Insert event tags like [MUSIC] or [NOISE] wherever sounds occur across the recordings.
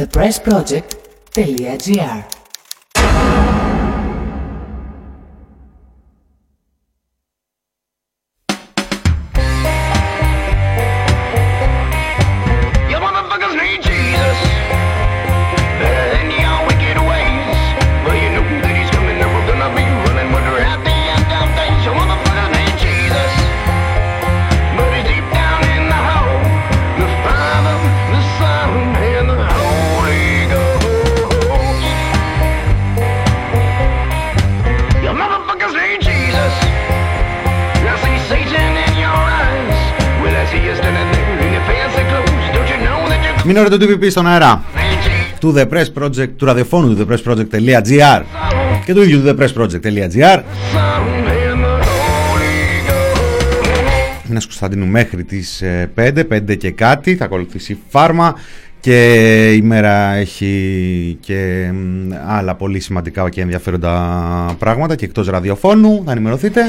thepressproject.gr that you're Μην το TVP στον αέρα Jesus. του The Press Project, του ραδιοφώνου του thepressproject.gr και του ίδιου του thepressproject.gr Son and the Holy Ghost. Ένας Κωνσταντίνου μέχρι τις ε, 5, 5 και κάτι θα ακολουθήσει φάρμα και η μέρα έχει και μ, άλλα πολύ σημαντικά και ενδιαφέροντα πράγματα και εκτός ραδιοφώνου θα ενημερωθείτε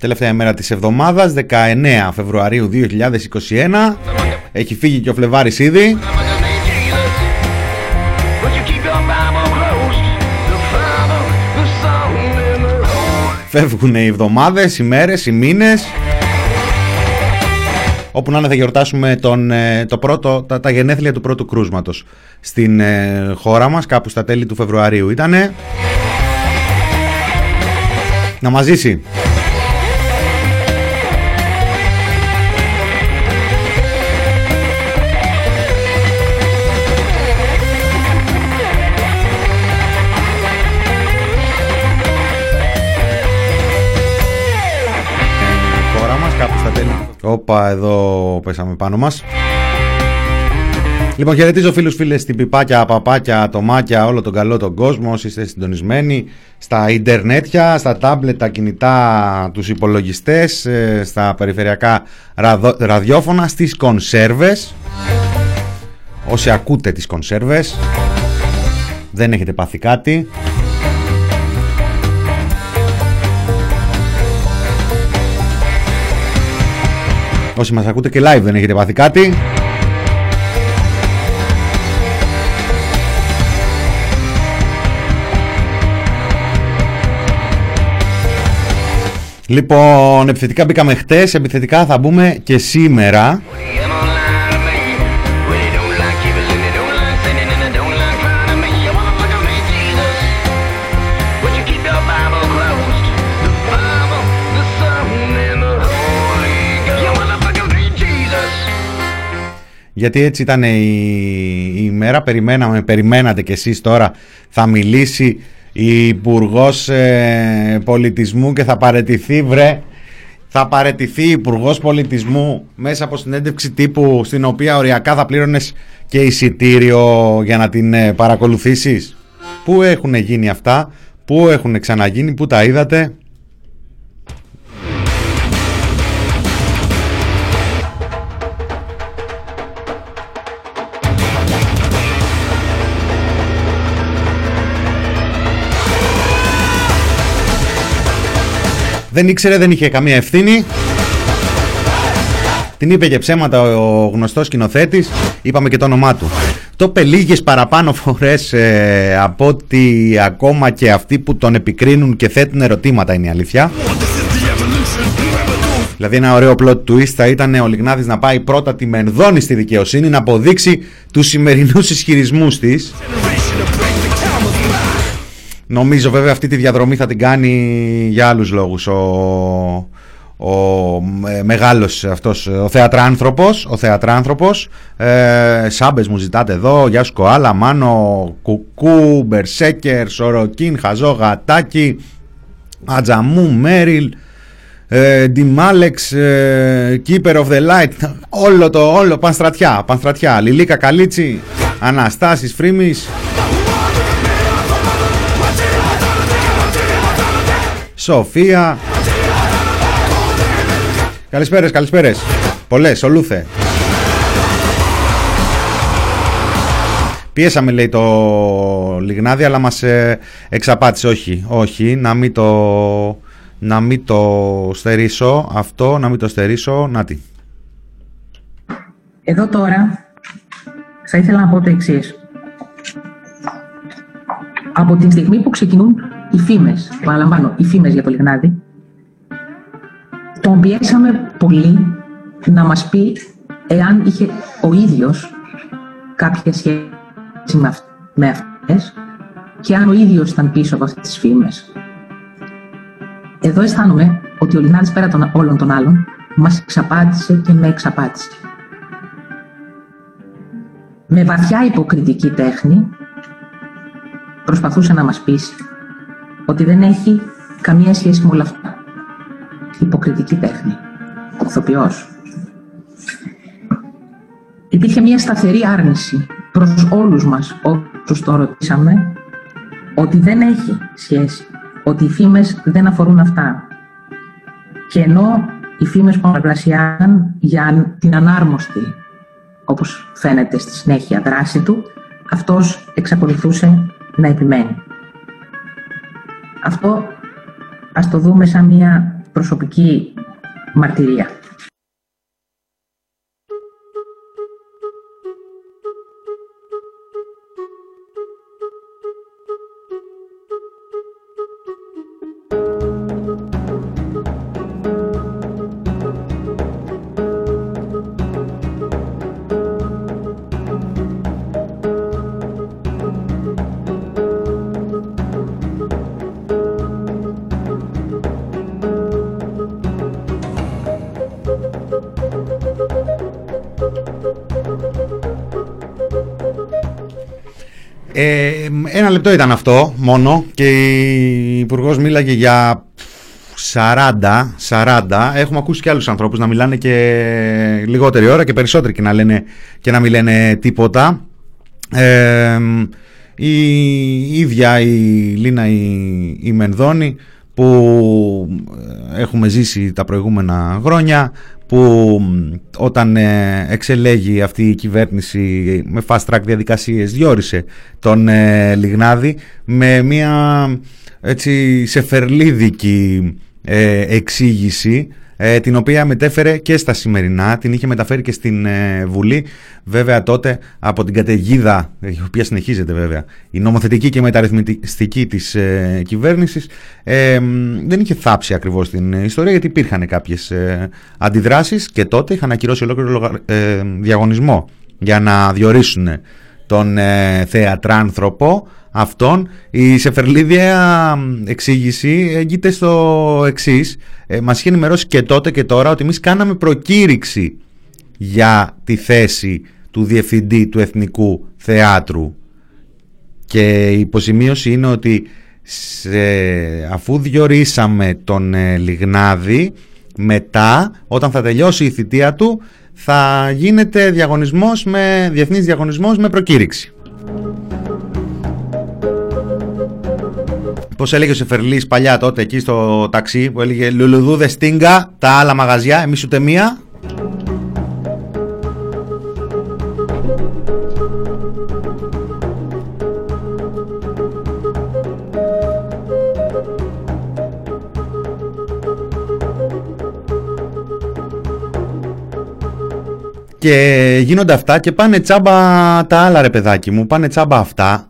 τελευταία μέρα της εβδομάδας 19 Φεβρουαρίου 2021 έχει φύγει και ο Φλεβάρης ήδη Motherfuckers need Jesus. But you keep your Bible closed. The Father, the Son, and the Holy Φεύγουν οι εβδομάδες, οι μέρες, οι μήνες Όπου να είναι θα γιορτάσουμε τον, ε, το πρώτο, τα, τα γενέθλια του πρώτου κρούσματος Στην ε, χώρα μας κάπου στα τέλη του Φεβρουαρίου ήτανε Να μας ζήσει Όπα εδώ πέσαμε πάνω μας Λοιπόν, χαιρετίζω φίλους, φίλες στην πιπάκια, παπάκια, ατομάκια, όλο τον καλό τον κόσμο. όσοι Είστε συντονισμένοι στα ίντερνετια, στα τάμπλετ, τα κινητά, τους υπολογιστές, ε, στα περιφερειακά ραδο- ραδιόφωνα, στις κονσέρβες. Όσοι ακούτε τις κονσέρβες, δεν έχετε πάθει κάτι. Όσοι μας ακούτε και live δεν έχετε πάθει κάτι. Λοιπόν, επιθετικά μπήκαμε χτες, επιθετικά θα μπούμε και σήμερα. Γιατί έτσι ήταν η, η ημέρα, περιμέναμε, περιμένατε κι εσείς τώρα θα μιλήσει η υπουργός Πολιτισμού και θα παρετηθεί βρε θα παρετηθεί η υπουργός Πολιτισμού μέσα από συνέντευξη τύπου στην οποία οριακά θα πλήρωνες και εισιτήριο για να την ε, παρακολουθήσεις. Πού έχουν γίνει αυτά, πού έχουν ξαναγίνει, πού τα είδατε. Δεν ήξερε, δεν είχε καμία ευθύνη. Την είπε και ψέματα ο γνωστός σκηνοθέτης. Είπαμε και το όνομά του. Το είπε λίγες παραπάνω φορές ε, από ότι ακόμα και αυτοί που τον επικρίνουν και θέτουν ερωτήματα είναι η αλήθεια. Δηλαδή ένα ωραίο plot twist θα ήταν ο Λιγνάδης να πάει πρώτα τη Μενδώνη στη δικαιοσύνη να αποδείξει τους σημερινούς ισχυρισμούς της. Νομίζω βέβαια αυτή τη διαδρομή θα την κάνει για άλλους λόγους. Ο, ο ε, μεγάλος αυτός ο θεατράνθρωπος, ο θεατράνθρωπος ε, Σάμπες μου ζητάτε εδώ, Γεια σου Κοάλα, Μάνο, Κουκού, Μπερσέκερ, Σοροκίν, Χαζό, Γατάκι Ατζαμού, Μέριλ ε, Ντιμάλεξ, ε, Keeper of the Light Όλο το, όλο, Πανστρατιά, Πανστρατιά Λιλίκα Καλίτσι, Αναστάσεις Φρίμης Σοφία. Καλησπέρες, καλησπέρες. Πολλές, ολούθε. Πιέσαμε λέει το Λιγνάδι αλλά μας ε, εξαπάτησε όχι, όχι να μην το να μην το στερήσω αυτό, να μην το στερήσω, να τι Εδώ τώρα θα ήθελα να πω το εξής. Από τη στιγμή που ξεκινούν οι φήμες, παραλαμβάνω, οι φήμες για το Λιγνάδι, τον πιέσαμε πολύ να μας πει εάν είχε ο ίδιος κάποια σχέση με, αυ- με αυτές και αν ο ίδιος ήταν πίσω από αυτές τις φήμες. Εδώ αισθάνομαι ότι ο Λινάδης πέρα των όλων των άλλων μας εξαπάτησε και με εξαπάτησε. Με βαθιά υποκριτική τέχνη προσπαθούσε να μας πείσει ότι δεν έχει καμία σχέση με όλα αυτά. Υποκριτική τέχνη. Ηθοποιός. Υπήρχε μια σταθερή άρνηση προς όλους μας όσους το ρωτήσαμε ότι δεν έχει σχέση, ότι οι φήμες δεν αφορούν αυτά. Και ενώ οι φήμες πολλαπλασιάζαν για την ανάρμοστη, όπως φαίνεται στη συνέχεια δράση του, αυτός εξακολουθούσε να επιμένει. Αυτό ας το δούμε σαν μια προσωπική μαρτυρία. Ε, ένα λεπτό ήταν αυτό μόνο και η Υπουργός μίλαγε για 40, 40. Έχουμε ακούσει και άλλους ανθρώπους να μιλάνε και λιγότερη ώρα και περισσότεροι και να, λένε, και να μην λένε τίποτα. Ε, η ίδια η Λίνα η, η Μενδώνη που έχουμε ζήσει τα προηγούμενα χρόνια που όταν ε, εξελέγει αυτή η κυβέρνηση με fast track διαδικασίες διόρισε τον ε, Λιγνάδη με μια έτσι σεφερλίδικη ε, εξήγηση ε, την οποία μετέφερε και στα σημερινά, την είχε μεταφέρει και στην ε, Βουλή, βέβαια τότε από την καταιγίδα, η οποία συνεχίζεται βέβαια, η νομοθετική και μεταρρυθμιστική της ε, κυβέρνησης, ε, δεν είχε θάψει ακριβώς την ιστορία, γιατί υπήρχαν κάποιες ε, αντιδράσεις και τότε είχαν ακυρώσει ολόκληρο ε, διαγωνισμό για να διορίσουν τον ε, θεατράνθρωπο αυτόν. Η Σεφερλίδια εξήγηση έγκυται στο εξής. Ε, μας είχε ενημερώσει και τότε και τώρα ότι εμείς κάναμε προκήρυξη για τη θέση του Διευθυντή του Εθνικού Θεάτρου και η υποσημείωση είναι ότι σε, αφού διορίσαμε τον ε, Λιγνάδη μετά όταν θα τελειώσει η θητεία του θα γίνεται διαγωνισμός με, διεθνής διαγωνισμός με προκήρυξη. Πώς έλεγε ο Σεφερλής παλιά τότε εκεί στο ταξί που έλεγε Λουλουδούδες στίγκα, τα άλλα μαγαζιά, εμείς ούτε μία. Και γίνονται αυτά και πάνε τσάμπα τα άλλα ρε παιδάκι μου, πάνε τσάμπα αυτά.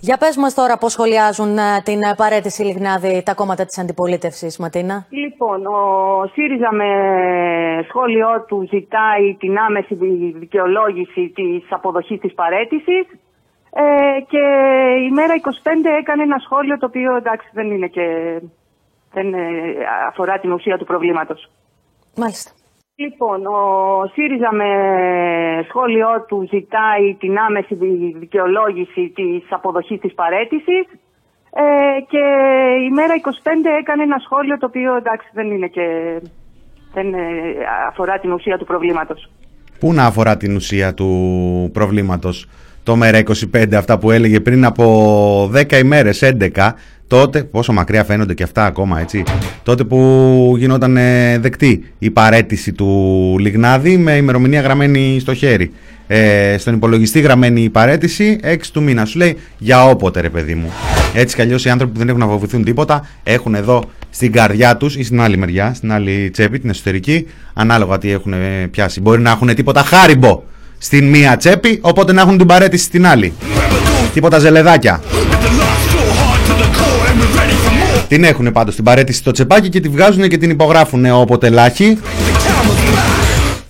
Για πες μας τώρα πώς σχολιάζουν ε, την ε, παρέτηση Λιγνάδη τα κόμματα της αντιπολίτευσης, Ματίνα. Λοιπόν, ο ΣΥΡΙΖΑ με σχόλιο του ζητάει την άμεση δικαιολόγηση της αποδοχής της παρέτησης ε, και η μέρα 25 έκανε ένα σχόλιο το οποίο εντάξει δεν είναι και δεν ε, αφορά την ουσία του προβλήματος. Μάλιστα. Λοιπόν, ο ΣΥΡΙΖΑ με σχόλιο του ζητάει την άμεση δικαιολόγηση της αποδοχής της παρέτησης ε, και η μέρα 25 έκανε ένα σχόλιο το οποίο εντάξει δεν είναι και δεν ε, αφορά την ουσία του προβλήματος. Πού να αφορά την ουσία του προβλήματος; Το μέρα 25 αυτά που έλεγε πριν από 10 ημέρες, 11 τότε, πόσο μακριά φαίνονται και αυτά ακόμα έτσι, τότε που γινόταν ε, δεκτή η παρέτηση του Λιγνάδη με ημερομηνία γραμμένη στο χέρι. Ε, στον υπολογιστή γραμμένη η παρέτηση 6 του μήνα. Σου λέει για όποτε ρε παιδί μου. Έτσι κι αλλιώς οι άνθρωποι που δεν έχουν να φοβηθούν τίποτα έχουν εδώ στην καρδιά τους ή στην άλλη μεριά, στην άλλη τσέπη, την εσωτερική, ανάλογα τι έχουν ε, πιάσει. Μπορεί να έχουν τίποτα χάριμπο στην μία τσέπη, οπότε να έχουν την παρέτηση στην άλλη. Τίποτα ζελεδάκια. Την έχουν πάντως την παρέτηση στο τσεπάκι και τη βγάζουν και την υπογράφουν όποτε λάχει.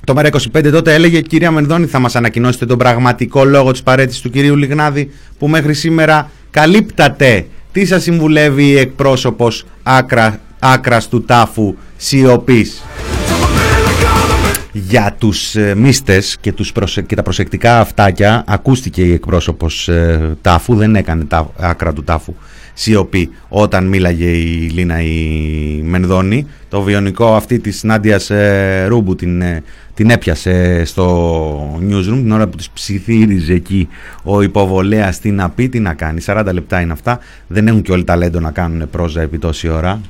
Το ΜΕΡΑ25 τότε έλεγε κυρία Μενδώνη θα μας ανακοινώσετε τον πραγματικό λόγο της παρέτησης του κυρίου Λιγνάδη που μέχρι σήμερα καλύπτατε. Τι σας συμβουλεύει η εκπρόσωπος άκρα, άκρας του τάφου σιωπής; Για τους ε, μίστες και, τους προσε- και τα προσεκτικά αυτάκια ακούστηκε η εκπρόσωπος ε, τάφου, δεν έκανε τα άκρα του τάφου σιωπή όταν μίλαγε η Λίνα η Μενδώνη. Το βιονικό αυτή της Νάντιας ε, Ρούμπου την, ε, την έπιασε στο newsroom την ώρα που της ψιθύριζε εκεί ο υποβολέας τι να πει, τι να κάνει. 40 λεπτά είναι αυτά, δεν έχουν και όλοι ταλέντο να κάνουν πρόζα επί τόση ώρα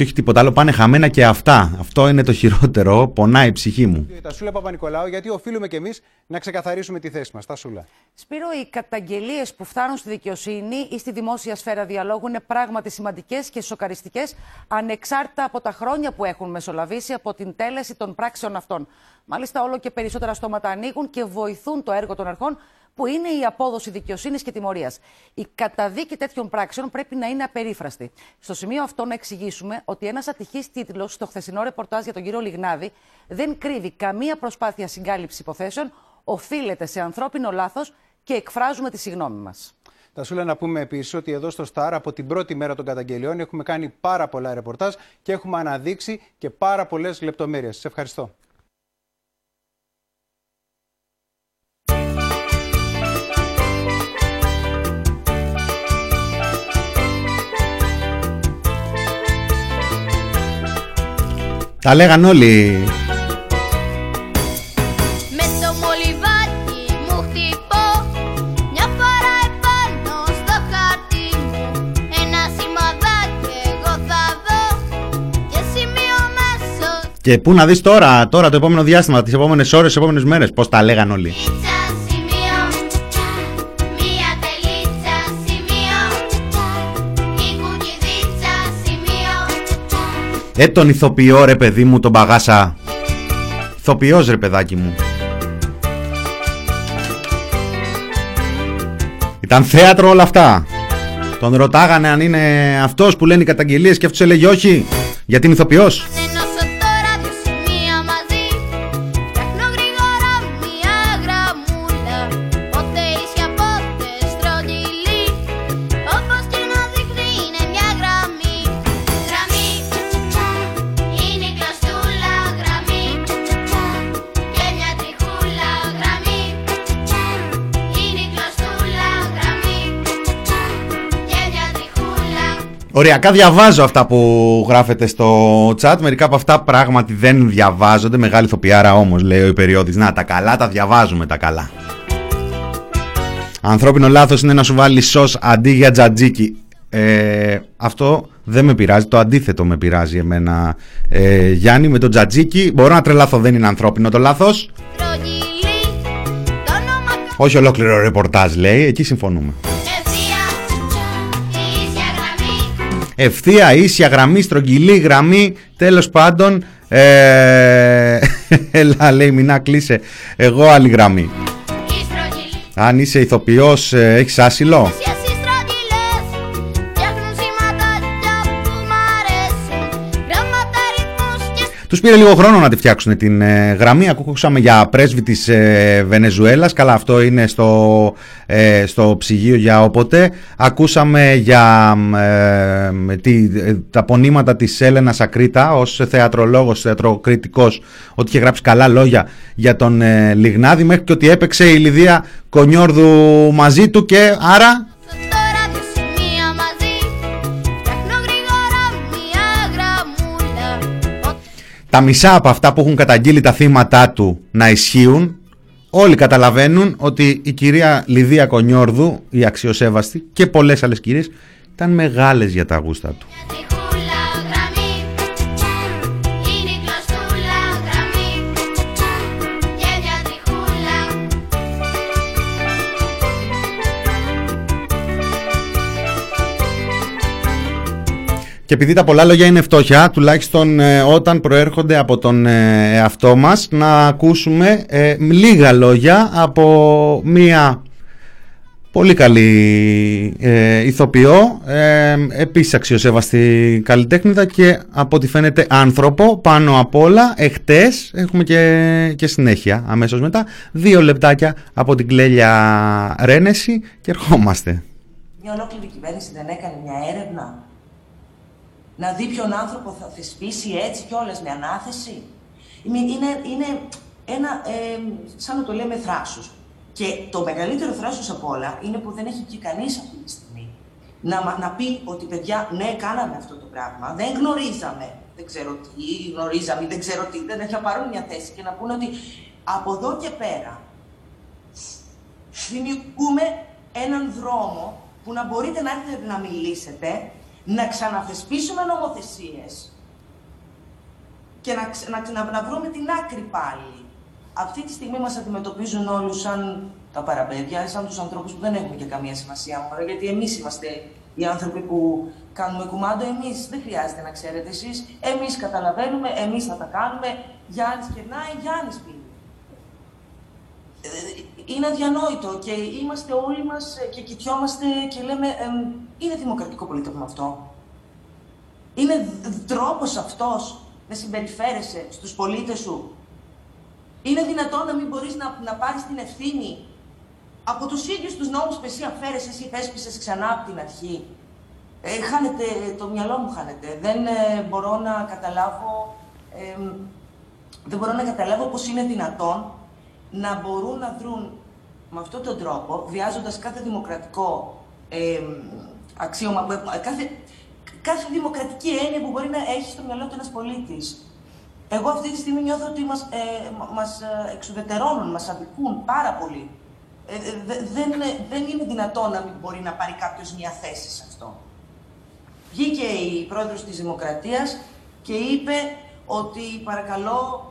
και όχι τίποτα άλλο, πάνε χαμένα και αυτά. Αυτό είναι το χειρότερο, πονάει η ψυχή μου. Η Τασούλα Παπα-Νικολάου, γιατί οφείλουμε κι εμείς να ξεκαθαρίσουμε τη θέση μας. Τασούλα. Σπύρο, οι καταγγελίες που φτάνουν στη δικαιοσύνη ή στη δημόσια σφαίρα διαλόγου είναι πράγματι σημαντικές και σοκαριστικές, ανεξάρτητα από τα χρόνια που έχουν μεσολαβήσει από την τέλεση των πράξεων αυτών. Μάλιστα, όλο και περισσότερα στόματα ανοίγουν και βοηθούν το έργο των αρχών, που είναι η απόδοση δικαιοσύνης και τιμωρίας. Η καταδίκη τέτοιων πράξεων πρέπει να είναι απερίφραστη. Στο σημείο αυτό, να εξηγήσουμε ότι ένας ατυχής τίτλος στο χθεσινό ρεπορτάζ για τον κύριο Λιγνάδη δεν κρύβει καμία προσπάθεια συγκάλυψης υποθέσεων, οφείλεται σε ανθρώπινο λάθος και εκφράζουμε τη συγνώμη μας. Τασούλα, να πούμε επίσης ότι εδώ στο Star από την πρώτη μέρα των καταγγελιών έχουμε κάνει πάρα πολλά ρεπορτάζ και έχουμε αναδείξει και πάρα πολλές λεπτομέρειες. Σε ευχαριστώ. Τα λέγαν όλοι. Με το μολυβάκι μου χτυπώ Μια φορά επάνω στο χαρτί μου Ένα σημαδάκι εγώ θα δω Και σημείο μέσω Και πού να δεις τώρα, τώρα το επόμενο διάστημα, τις επόμενες ώρες, τις επόμενες μέρες, πώς τα λέγαν όλοι. Ε, τον ηθοποιό ρε παιδί μου, τον παγάσα. Ηθοποιός ρε παιδάκι μου. Ήταν θέατρο όλα αυτά. Τον ρωτάγανε αν είναι αυτός που λένε οι καταγγελίες και αυτός έλεγε όχι. Γιατί είναι ηθοποιός. Οριακά διαβάζω αυτά που γράφετε στο chat. Μερικά από αυτά πράγματι δεν διαβάζονται. Μεγάλη ηθοποιάρα όμως λέει ο υπεριόδης. Να τα καλά τα διαβάζουμε τα καλά. Ανθρώπινο λάθος είναι να σου βάλει σως αντί για τζατζίκι. Ε, αυτό δεν με πειράζει, το αντίθετο με πειράζει εμένα ε, Γιάννη με το τζατζίκι μπορώ να τρελάθω δεν είναι ανθρώπινο το λάθος Στρογγυλή Το όνομα όχι ολόκληρο ρεπορτάζ λέει, εκεί συμφωνούμε Ευθεία, ίσια γραμμή, στρογγυλή γραμμή. Τέλος πάντων, ε, [LAUGHS] έλα λέει μηνά κλείσε. Εγώ άλλη γραμμή. η στρογγυλή. Αν είσαι ηθοποιός, ε, έχεις άσυλο; Ρυθμούς και Τους πήρε λίγο χρόνο να τη φτιάξουν την ε, γραμμή. Ακούσαμε για πρέσβη της ε, Βενεζουέλας. Καλά, αυτό είναι στο, ε, στο ψυγείο για όποτε. Ακούσαμε για ε, με τι, ε, τα πονήματα της Έλενας Ακρίτα ως θεατρολόγος, θεατροκριτικός, ότι είχε γράψει καλά λόγια για τον ε, Λιγνάδη μέχρι και ότι έπαιξε η Λιδία Κονιόρδου μαζί του και άρα τα μισά από αυτά που έχουν καταγγείλει τα θύματα του να ισχύουν, όλοι καταλαβαίνουν ότι η κυρία Λιδία Κονιόρδου, η αξιοσέβαστη και πολλές άλλες κυρίες, ήταν μεγάλες για τα γούστα του. Και επειδή τα πολλά λόγια είναι φτώχεια, τουλάχιστον ε, όταν προέρχονται από τον ε, εαυτό μας, να ακούσουμε ε, λίγα λόγια από μία πολύ καλή ε, ηθοποιό, ε, επίσης αξιοσέβαστη καλλιτέχνηδα και από ό,τι φαίνεται άνθρωπο πάνω απ' όλα. Εχτες έχουμε και, και συνέχεια αμέσως μετά. Δύο λεπτάκια από την κλέλια Ρένεση και ερχόμαστε. Μια ολόκληρη κυβέρνηση δεν έκανε μια έρευνα; Να δει ποιον άνθρωπο θα θεσπίσει έτσι κιόλας με ανάθεση. Είναι, είναι, είναι ένα, ε, σαν να το λέμε θράσος. Και το μεγαλύτερο θράσος από όλα είναι που δεν έχει και κανείς αυτή τη στιγμή να, μα- να πει ότι παιδιά, ναι, κάναμε αυτό το πράγμα, δεν γνωρίζαμε, δεν ξέρω τι, γνωρίζαμε, δεν ξέρω τι, δεν θα πάρουν μια θέση και να πούνε ότι από εδώ και πέρα δημιουργούμε έναν δρόμο που να μπορείτε να έρθετε να μιλήσετε, να ξαναθεσπίσουμε νομοθεσίες και να, ξε- να, να, να βρούμε την άκρη πάλι. Αυτή τη στιγμή μας αντιμετωπίζουν όλους σαν τα παραπέδια, σαν τους ανθρώπους που δεν έχουμε και καμία σημασία μόνο, γιατί εμείς είμαστε οι άνθρωποι που κάνουμε κουμάντο, εμείς δεν χρειάζεται να ξέρετε εσείς, εμείς καταλαβαίνουμε, εμείς θα τα κάνουμε, Γιάννης κερνάει, Γιάννης πίνει. Ε, είναι αδιανόητο και είμαστε όλοι μας ε, και κοιτιόμαστε και λέμε εμ, είναι δημοκρατικό πολίτευμα αυτό. Είναι δ- τρόπος αυτός να συμπεριφέρεσαι στους πολίτες σου. Είναι δυνατόν να μην μπορείς να, να πάρεις την ευθύνη από τους ίδιους τους νόμους που εσύ αφαίρεσες ή θέσπισες ξανά από την αρχή. Ε, χάνετε, το μυαλό μου χάνεται. Δεν ε, μπορώ να καταλάβω, εμ, δεν μπορώ να καταλάβω πώς είναι δυνατόν να μπορούν να δρουν με αυτόν τον τρόπο, βιάζοντας κάθε δημοκρατικό ε, αξίωμα, ε, κάθε, κάθε δημοκρατική έννοια που μπορεί να έχει στο μυαλό του ένας πολίτης. Εγώ αυτή τη στιγμή νιώθω ότι μας, ε, μα- μας ε, εξουδετερώνουν, μας αδικούν πάρα πολύ. Ε, ε, δε- δεν, ε, δεν είναι δυνατόν να μην μπορεί να πάρει κάποιος μια θέση σε αυτό. Βγήκε η πρόεδρος της Δημοκρατίας και είπε ότι παρακαλώ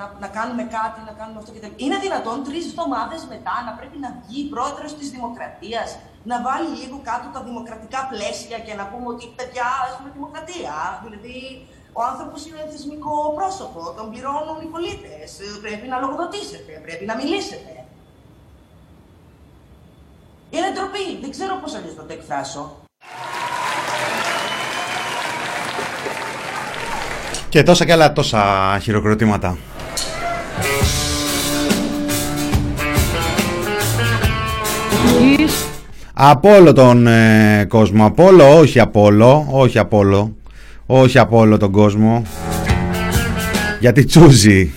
να, να κάνουμε κάτι, να κάνουμε αυτό και τέτοια. Είναι δυνατόν τρεις εβδομάδες μετά να πρέπει να βγει η πρόεδρος της Δημοκρατίας, να βάλει λίγο κάτω τα δημοκρατικά πλαίσια και να πούμε ότι παιδιά έχουμε δημοκρατία. Δηλαδή ο άνθρωπος είναι θεσμικό πρόσωπο, τον πληρώνουν οι πολίτες. Πρέπει να λογοδοτήσετε, πρέπει να μιλήσετε. Είναι ντροπή. Δεν ξέρω πώς αλλιώς το το εκφράσω. Και τόσα και άλλα τόσα χειροκροτήματα. Από όλο τον ε, κόσμο. Από όλο, όχι από όλο, όχι από όλο. Όχι από όλο τον κόσμο. Γιατί τσούζει.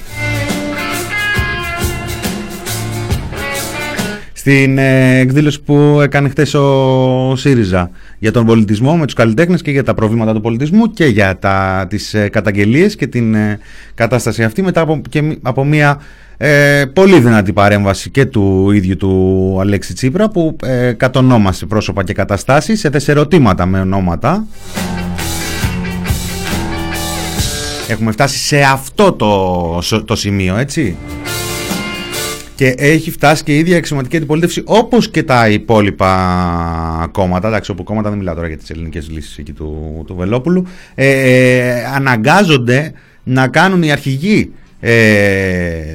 Στην ε, εκδήλωση που έκανε χτες ο ΣΥΡΙΖΑ για τον πολιτισμό με τους καλλιτέχνες και για τα προβλήματα του πολιτισμού και για τα, τις ε, καταγγελίες και την ε, κατάσταση αυτή μετά από, και, μη- από μια ε, πολύ δυνατή παρέμβαση και του ίδιου του Αλέξη Τσίπρα που ε, κατονόμασε πρόσωπα και καταστάσεις, έθεσε ερωτήματα με ονόματα. Έχουμε φτάσει σε αυτό το, το σημείο, έτσι. Και έχει φτάσει και η ίδια εξωματική αντιπολίτευση όπως και τα υπόλοιπα κόμματα. Εντάξει, όπου κόμματα δεν μιλάω τώρα για τις ελληνικές λύσεις εκεί του, του Βελόπουλου. Ε, ε, αναγκάζονται να κάνουν οι αρχηγοί ε,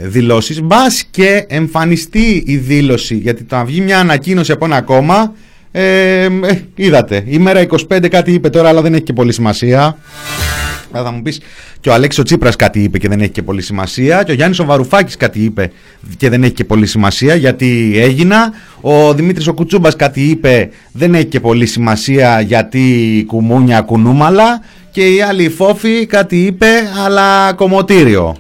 δηλώσεις. Μπας και εμφανιστεί η δήλωση, γιατί το να βγει μια ανακοίνωση από ένα κόμμα. Ε, ε, είδατε, η μέρα 25 κάτι είπε τώρα, αλλά δεν έχει και πολύ σημασία. Αλλά θα μου πεις και ο Αλέξης ο Τσίπρας κάτι είπε και δεν έχει και πολύ σημασία. Και ο Γιάννης ο Βαρουφάκης κάτι είπε και δεν έχει και πολύ σημασία γιατί έγινα. Ο Δημήτρης ο Κουτσούμπας κάτι είπε, δεν έχει και πολύ σημασία γιατί κουμούνια κουνούμαλα. Και οι άλλοι οι φόφοι κάτι είπε, αλλά κομμωτήριο.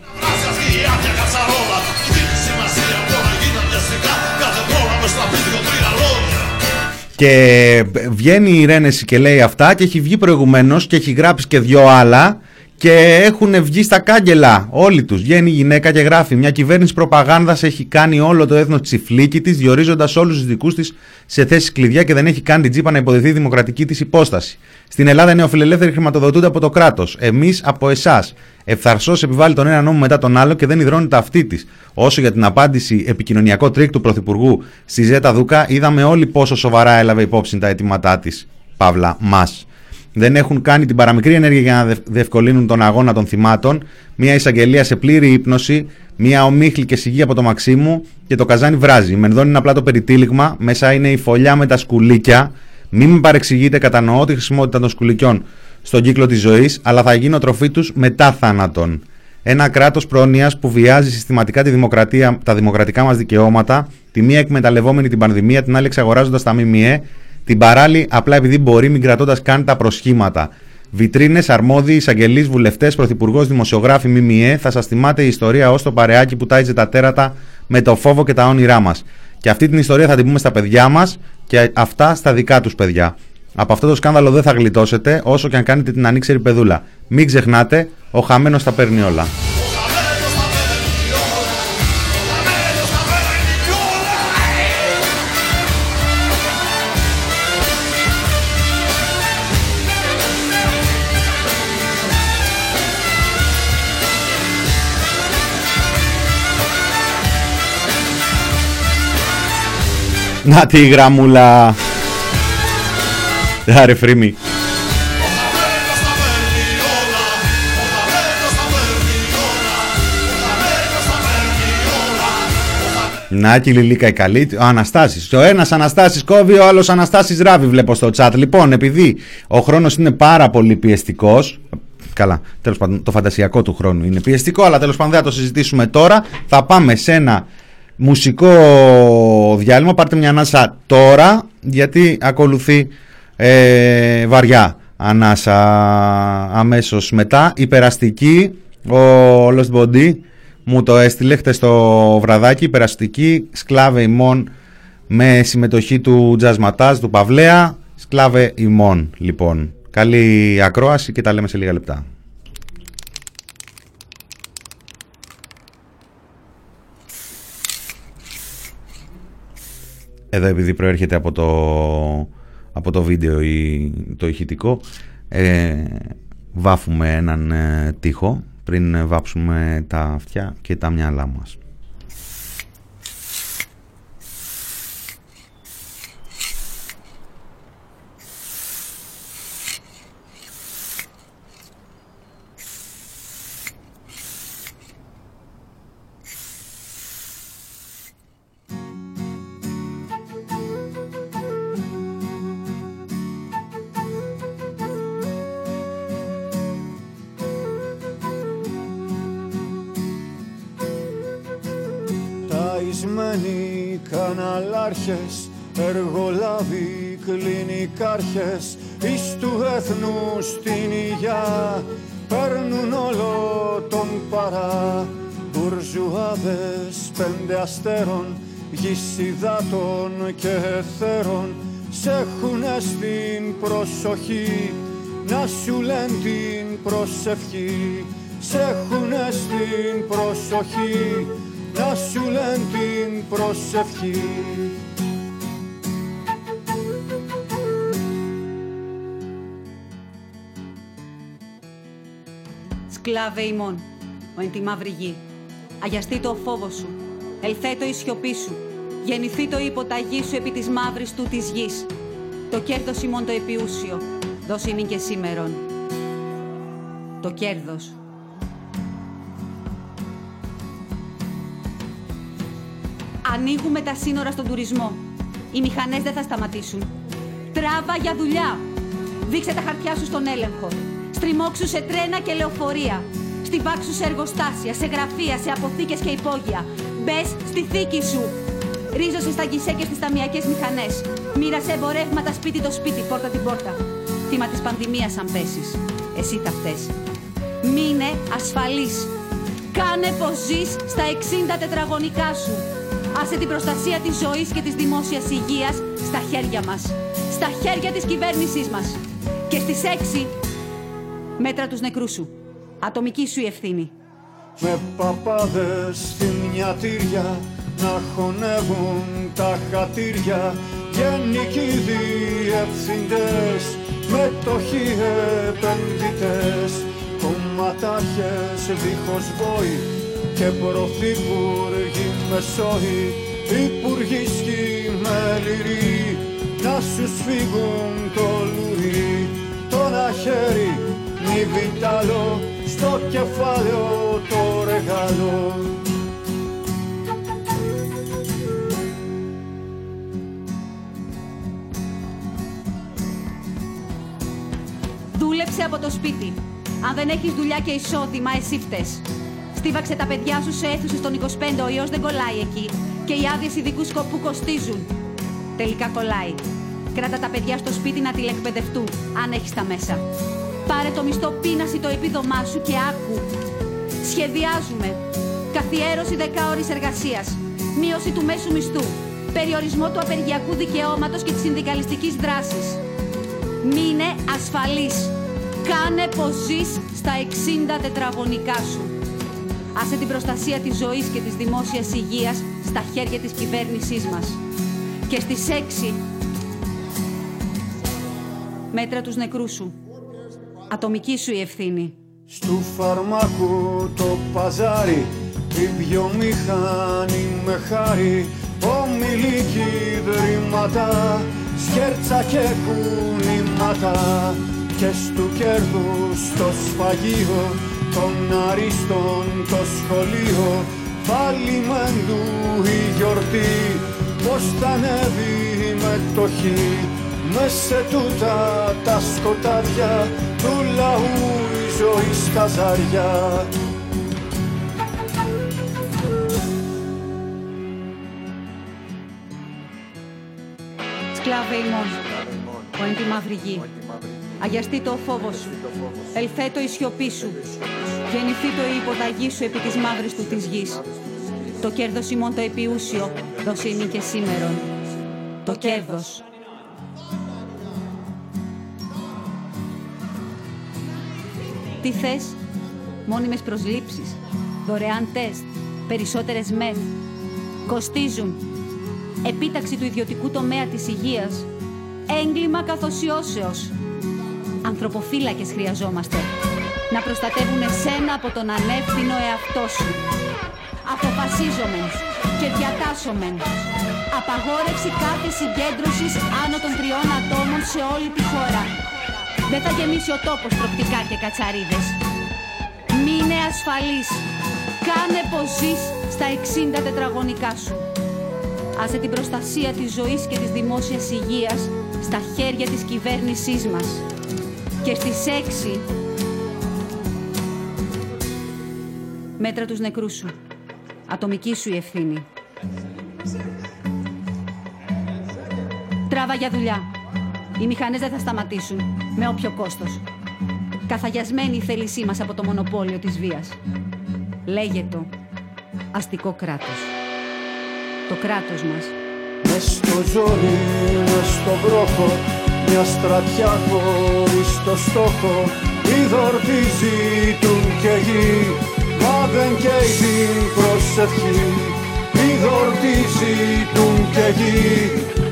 Και βγαίνει η Ρένεση και λέει αυτά και έχει βγει προηγουμένως και έχει γράψει και δυο άλλα και έχουν βγει στα κάγκελα όλοι τους. Βγαίνει η γυναίκα και γράφει μια κυβέρνηση προπαγάνδας έχει κάνει όλο το έθνος τσιφλίκι της διορίζοντας όλους τους δικούς της σε θέσεις κλειδιά και δεν έχει κάνει την τσίπα να υποδυθεί η δημοκρατική της υπόσταση. Στην Ελλάδα οι νεοφιλελεύθεροι χρηματοδοτούνται από το κράτος. Εμείς από εσάς. Ευθαρσώς επιβάλλει τον ένα νόμο μετά τον άλλο και δεν ιδρώνει τ' αυτί της. Όσο για την απάντηση επικοινωνιακό τρικ του Πρωθυπουργού στη Ζέτα Δούκα, είδαμε όλοι πόσο σοβαρά έλαβε υπόψη τα αιτήματά της. Παύλα μας. Δεν έχουν κάνει την παραμικρή ενέργεια για να δευ- διευκολύνουν τον αγώνα των θυμάτων. Μια εισαγγελία σε πλήρη ύπνωση, μια ομίχλη και σιγή από το Μαξίμου και το καζάνι βράζει. Η Μενδώνη είναι απλά το περιτύλιγμα, μέσα είναι η φωλιά με τα σκουλίκια. Μην με παρεξηγείτε, κατανοώ τη χρησιμότητα των σκουλικιών στον κύκλο της ζωής, αλλά θα γίνω τροφή τους μετά θάνατον. Ένα κράτος πρόνοιας που βιάζει συστηματικά τη δημοκρατία, τα δημοκρατικά μας δικαιώματα, τη μία εκμεταλλευόμενη την πανδημία, την άλλη εξαγοράζοντας τα ΜΜΕ, την παράλληλη απλά επειδή μπορεί, μην κρατώντας καν τα προσχήματα. Βιτρίνες, αρμόδιοι, εισαγγελείς, βουλευτές, πρωθυπουργός, δημοσιογράφοι, ΜΜΕ, θα σας θυμάται η ιστορία ως το παρεάκι που τάιζε τα τέρατα με το φόβο και τα όνειρά μας. Και αυτή την ιστορία θα την πούμε στα παιδιά μας και αυτά στα δικά τους παιδιά. Από αυτό το σκάνδαλο δεν θα γλιτώσετε όσο και αν κάνετε την ανήξερη παιδούλα. Μην ξεχνάτε, ο χαμένος τα παίρνει όλα. Να τη γραμμούλα. Άρε φρύμη. Να και η Λιλίκα η καλή. Ο Αναστάσης. Ο ένας Αναστάσης κόβει, ο άλλος Αναστάσης ράβει βλέπω στο chat. Λοιπόν, επειδή ο χρόνος είναι πάρα πολύ πιεστικός, Καλά, τέλος πάντων το φαντασιακό του χρόνου είναι πιεστικό, αλλά τέλος πάντων δεν θα το συζητήσουμε τώρα. Θα πάμε σε ένα μουσικό διάλειμμα. Πάρτε μια ανάσα τώρα, γιατί ακολουθεί ε, βαριά ανάσα αμέσως μετά. Η περαστική, ο Lost Body μου το έστειλε χτες το βραδάκι. Η περαστική, σκλάβε ημών με συμμετοχή του Τζασματάζ, του Παυλέα. Σκλάβε ημών, λοιπόν. Καλή ακρόαση και τα λέμε σε λίγα λεπτά. Εδώ επειδή προέρχεται από το, από το βίντεο ή το ηχητικό ε, βάφουμε έναν ε, τοίχο πριν ε, βάψουμε τα αυτιά και τα μυαλά μας. Ταϊσμένοι καναλάρχες, εργολάβοι, κλινικάρχες εις του έθνους την υγειά παίρνουν όλο τον παρά. Μπουρζουάδες πέντε αστέρων, γης υδάτων και εθέρων σ' έχουνε στην προσοχή να σου λένε την προσευχή. Σ' έχουνε στην προσοχή να σου λένε την προσευχή Σκλάβε ημών, ο εν τη μαύρη γη. Αγιαστεί το ο φόβο σου, ελθέτω η σιωπή σου, γεννηθεί το η υποταγή σου επί της μαύρης του της γης. Το κέρδος ημών το επιούσιο, δώσει μην και σήμερον. Το κέρδος. Ανοίγουμε τα σύνορα στον τουρισμό. Οι μηχανές δεν θα σταματήσουν. Τράβα για δουλειά. Δείξε τα χαρτιά σου στον έλεγχο. Στριμώξου σε τρένα και λεωφορεία. Στιβάξου σε εργοστάσια, σε γραφεία, σε αποθήκες και υπόγεια. Μπες στη θήκη σου. Ρίζωσες στα γκισέ και στις ταμιακές μηχανές. Μοίρασε εμπορεύματα σπίτι το σπίτι, πόρτα την πόρτα. Θύμα της πανδημίας αν πέσεις. Εσύ θα φταίς. Μείνε ασφαλής. Κάνε πως ζεις στα 60 τετραγωνικά σου. Άσε την προστασία της ζωής και της δημόσιας υγείας στα χέρια μας. Στα χέρια της κυβέρνησής μας. Και στις 6 μέτρα τους νεκρούς σου. Ατομική σου η ευθύνη. με παπάδες στη μιατήρια να χωνεύουν τα χατήρια γενικοί διευθυντές μετοχοί επενδυτές κομματάρχες δίχως βόη και πρωθυπουργοί μεσόοι υπουργοί σχημεληροί να σου σφίγγουν το λουρί τον χέρι μη βιτάλο στο κεφάλαιο το ρεγάλο Δούλεψε από το σπίτι. Αν δεν έχεις δουλειά και εισόδημα, εσύ φταίς. Στίβαξε τα παιδιά σου σε αίθουσες των 25, ο ιός δεν κολλάει εκεί. Και οι άδειες ειδικού σκοπού κοστίζουν. Τελικά κολλάει. Κράτα τα παιδιά στο σπίτι να τηλεκπαιδευτούν, αν έχεις τα μέσα. Πάρε το μισθό πείναση το επίδομά σου και άκου. Σχεδιάζουμε. Καθιέρωση 10 ώρες εργασίας. Μείωση του μέσου μισθού. Περιορισμό του απεργιακού δικαιώματος και της συνδικαλιστικής δράσης. Μείνε ασφαλής. Κάνε πως ζεις στα 60 τετραγωνικά σου. Άσε την προστασία της ζωής και της δημόσιας υγείας στα χέρια της κυβέρνησής μας. Και στις 6 μέτρα τους νεκρούς σου. Ατομική σου η ευθύνη. Στου φαρμάκου το παζάρι Η βιομηχανή με χάρη Ομιλική ιδρύματα Σκέρτσα και κουνήματα Και στου κέρδους το σφαγείο Των αριστών το σχολείο. Πάλι μεντού η γιορτή Πως θα ανέβει με το χι Μες σε τούτα τα σκοτάδια του λαού η ζωή στα ζάρια Σκλάβε ημών, ο εν τη μαύρη γη. Αγιαστεί το ο φόβος σου, ελθέτω η σιωπή σου. Γεννηθεί το η υποταγή σου επί της μαύρης του της γης. Το κέρδος ημών το επιούσιο, δώσε ημί και σήμερον. Το κέρδος. Τι θες, μόνιμες προσλήψεις, δωρεάν τεστ, περισσότερες μεθ. Κοστίζουν. Επίταξη του ιδιωτικού τομέα της υγείας. Έγκλημα καθοσιώσεως. Ανθρωποφύλακες χρειαζόμαστε. Να προστατεύουν εσένα από τον ανεύθυνο εαυτό σου. Αποφασίζομεν και διατάσσομεν. Απαγόρευση κάθε συγκέντρωσης άνω των τριών ατόμων σε όλη τη χώρα. Δεν θα γεμίσει ο τόπος τροπτικά και κατσαρίδες. Μείνε ασφαλής. Κάνε πως ζεις στα 60 τετραγωνικά σου. Άσε την προστασία της ζωής και της δημόσιας υγείας στα χέρια της κυβέρνησής μας. Και στις 6 μέτρα τους νεκρούς σου. Ατομική σου η ευθύνη. Τράβα για δουλειά. Οι μηχανές δεν θα σταματήσουν, με όποιο κόστος. Καθαγιασμένη η θέλησή μας από το μονοπόλιο της βίας. Λέγε το αστικό κράτος. Το κράτος μας. Μες στο ζόρι, μες στο βρόχο Μια στρατιά χωρίς το στόχο. Ιδορτίζει τουν και γη Μα δεν καίει την προσευχή. Ιδορτίζει τουν και γη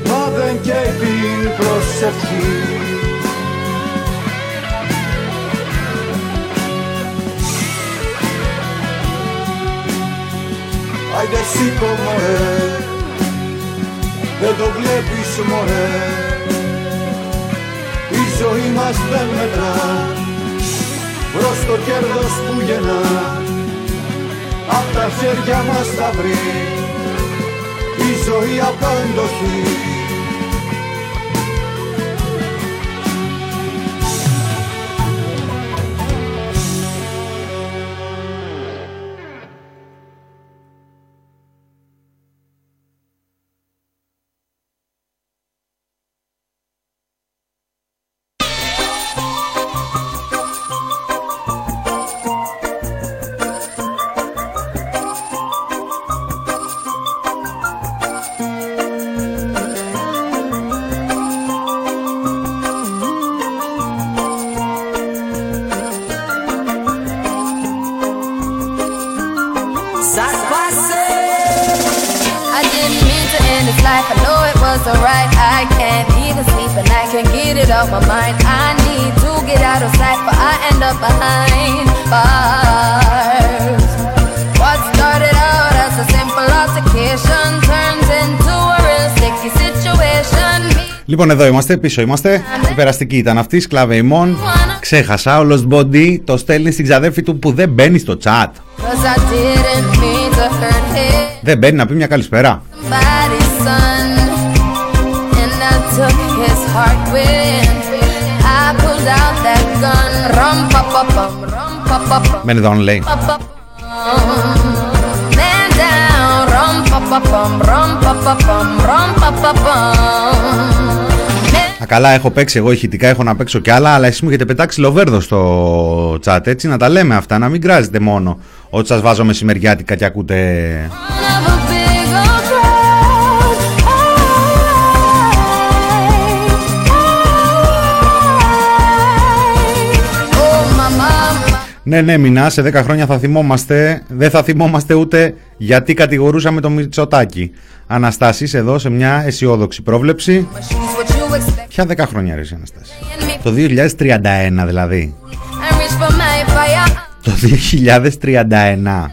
Μα δεν καίει την προσευχή. Άιντε σήκω μωρέ. Δεν το βλέπεις μωρέ. Η ζωή μας δεν μετρά. Προς το κέρδος που γεννά. Απ' τα χέρια μας θα βρει Η ζωή απάντοχη Λοιπόν, εδώ είμαστε, πίσω είμαστε. Υπεραστική ήταν αυτή, σκλάβη ημών. Ξέχασα όλος τον body Το στέλνεις στην ξαδέφη του που δεν μπαίνει στο chat. Δεν μπαίνει, να πει μια καλησπέρα. Μένει εδώ, λέει. Α, καλά, έχω παίξει εγώ ηχητικά, έχω να παίξω κι άλλα, αλλά εσείς μου έχετε πετάξει λοβέρδο στο chat, έτσι, να τα λέμε αυτά, να μην κράζετε μόνο ότι σας βάζω μεσημεριάτικα και ακούτε... Of a big old crowd. Oh, my mama. Ναι, ναι, Μινά, σε 10 χρόνια θα θυμόμαστε, δεν θα θυμόμαστε ούτε γιατί κατηγορούσαμε το Μητσοτάκι. Αναστάσεις εδώ σε μια αισιόδοξη πρόβλεψη. Πια 10 χρόνια ρε Το 2031, δηλαδή. Το 2031.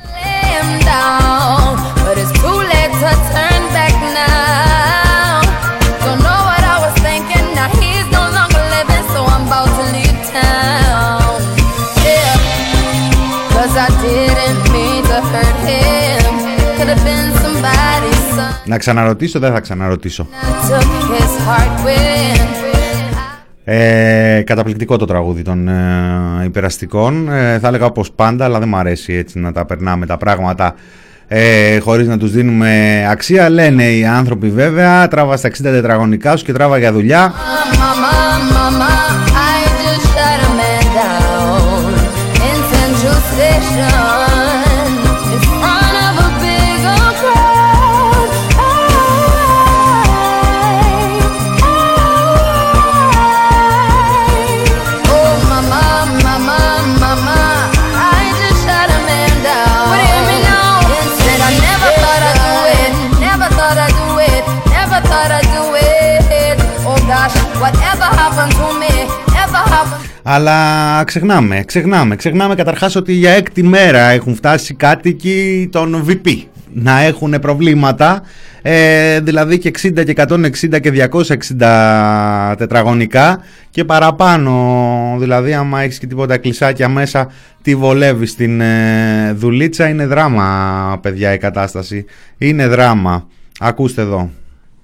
Να ξαναρωτήσω, δεν θα ξαναρωτήσω. I took his heart when. Ε, καταπληκτικό το τραγούδι των ε, υπεραστικών. Ε, θα έλεγα όπως πάντα, αλλά δεν μου αρέσει έτσι να τα περνάμε τα πράγματα ε, χωρίς να τους δίνουμε αξία. Λένε οι άνθρωποι βέβαια, τράβα στα 60 τετραγωνικά σου και τράβα για δουλειά. Mama, mama, I Αλλά ξεχνάμε, ξεχνάμε, ξεχνάμε καταρχάς ότι για έκτη μέρα έχουν φτάσει κάτοικοι των VP να έχουν προβλήματα, ε, δηλαδή και 60 και 160 και 260 τετραγωνικά και παραπάνω, δηλαδή άμα έχεις και τίποτα κλεισάκια μέσα τη βολεύεις στην ε, δουλίτσα, είναι δράμα παιδιά η κατάσταση, είναι δράμα. Ακούστε εδώ.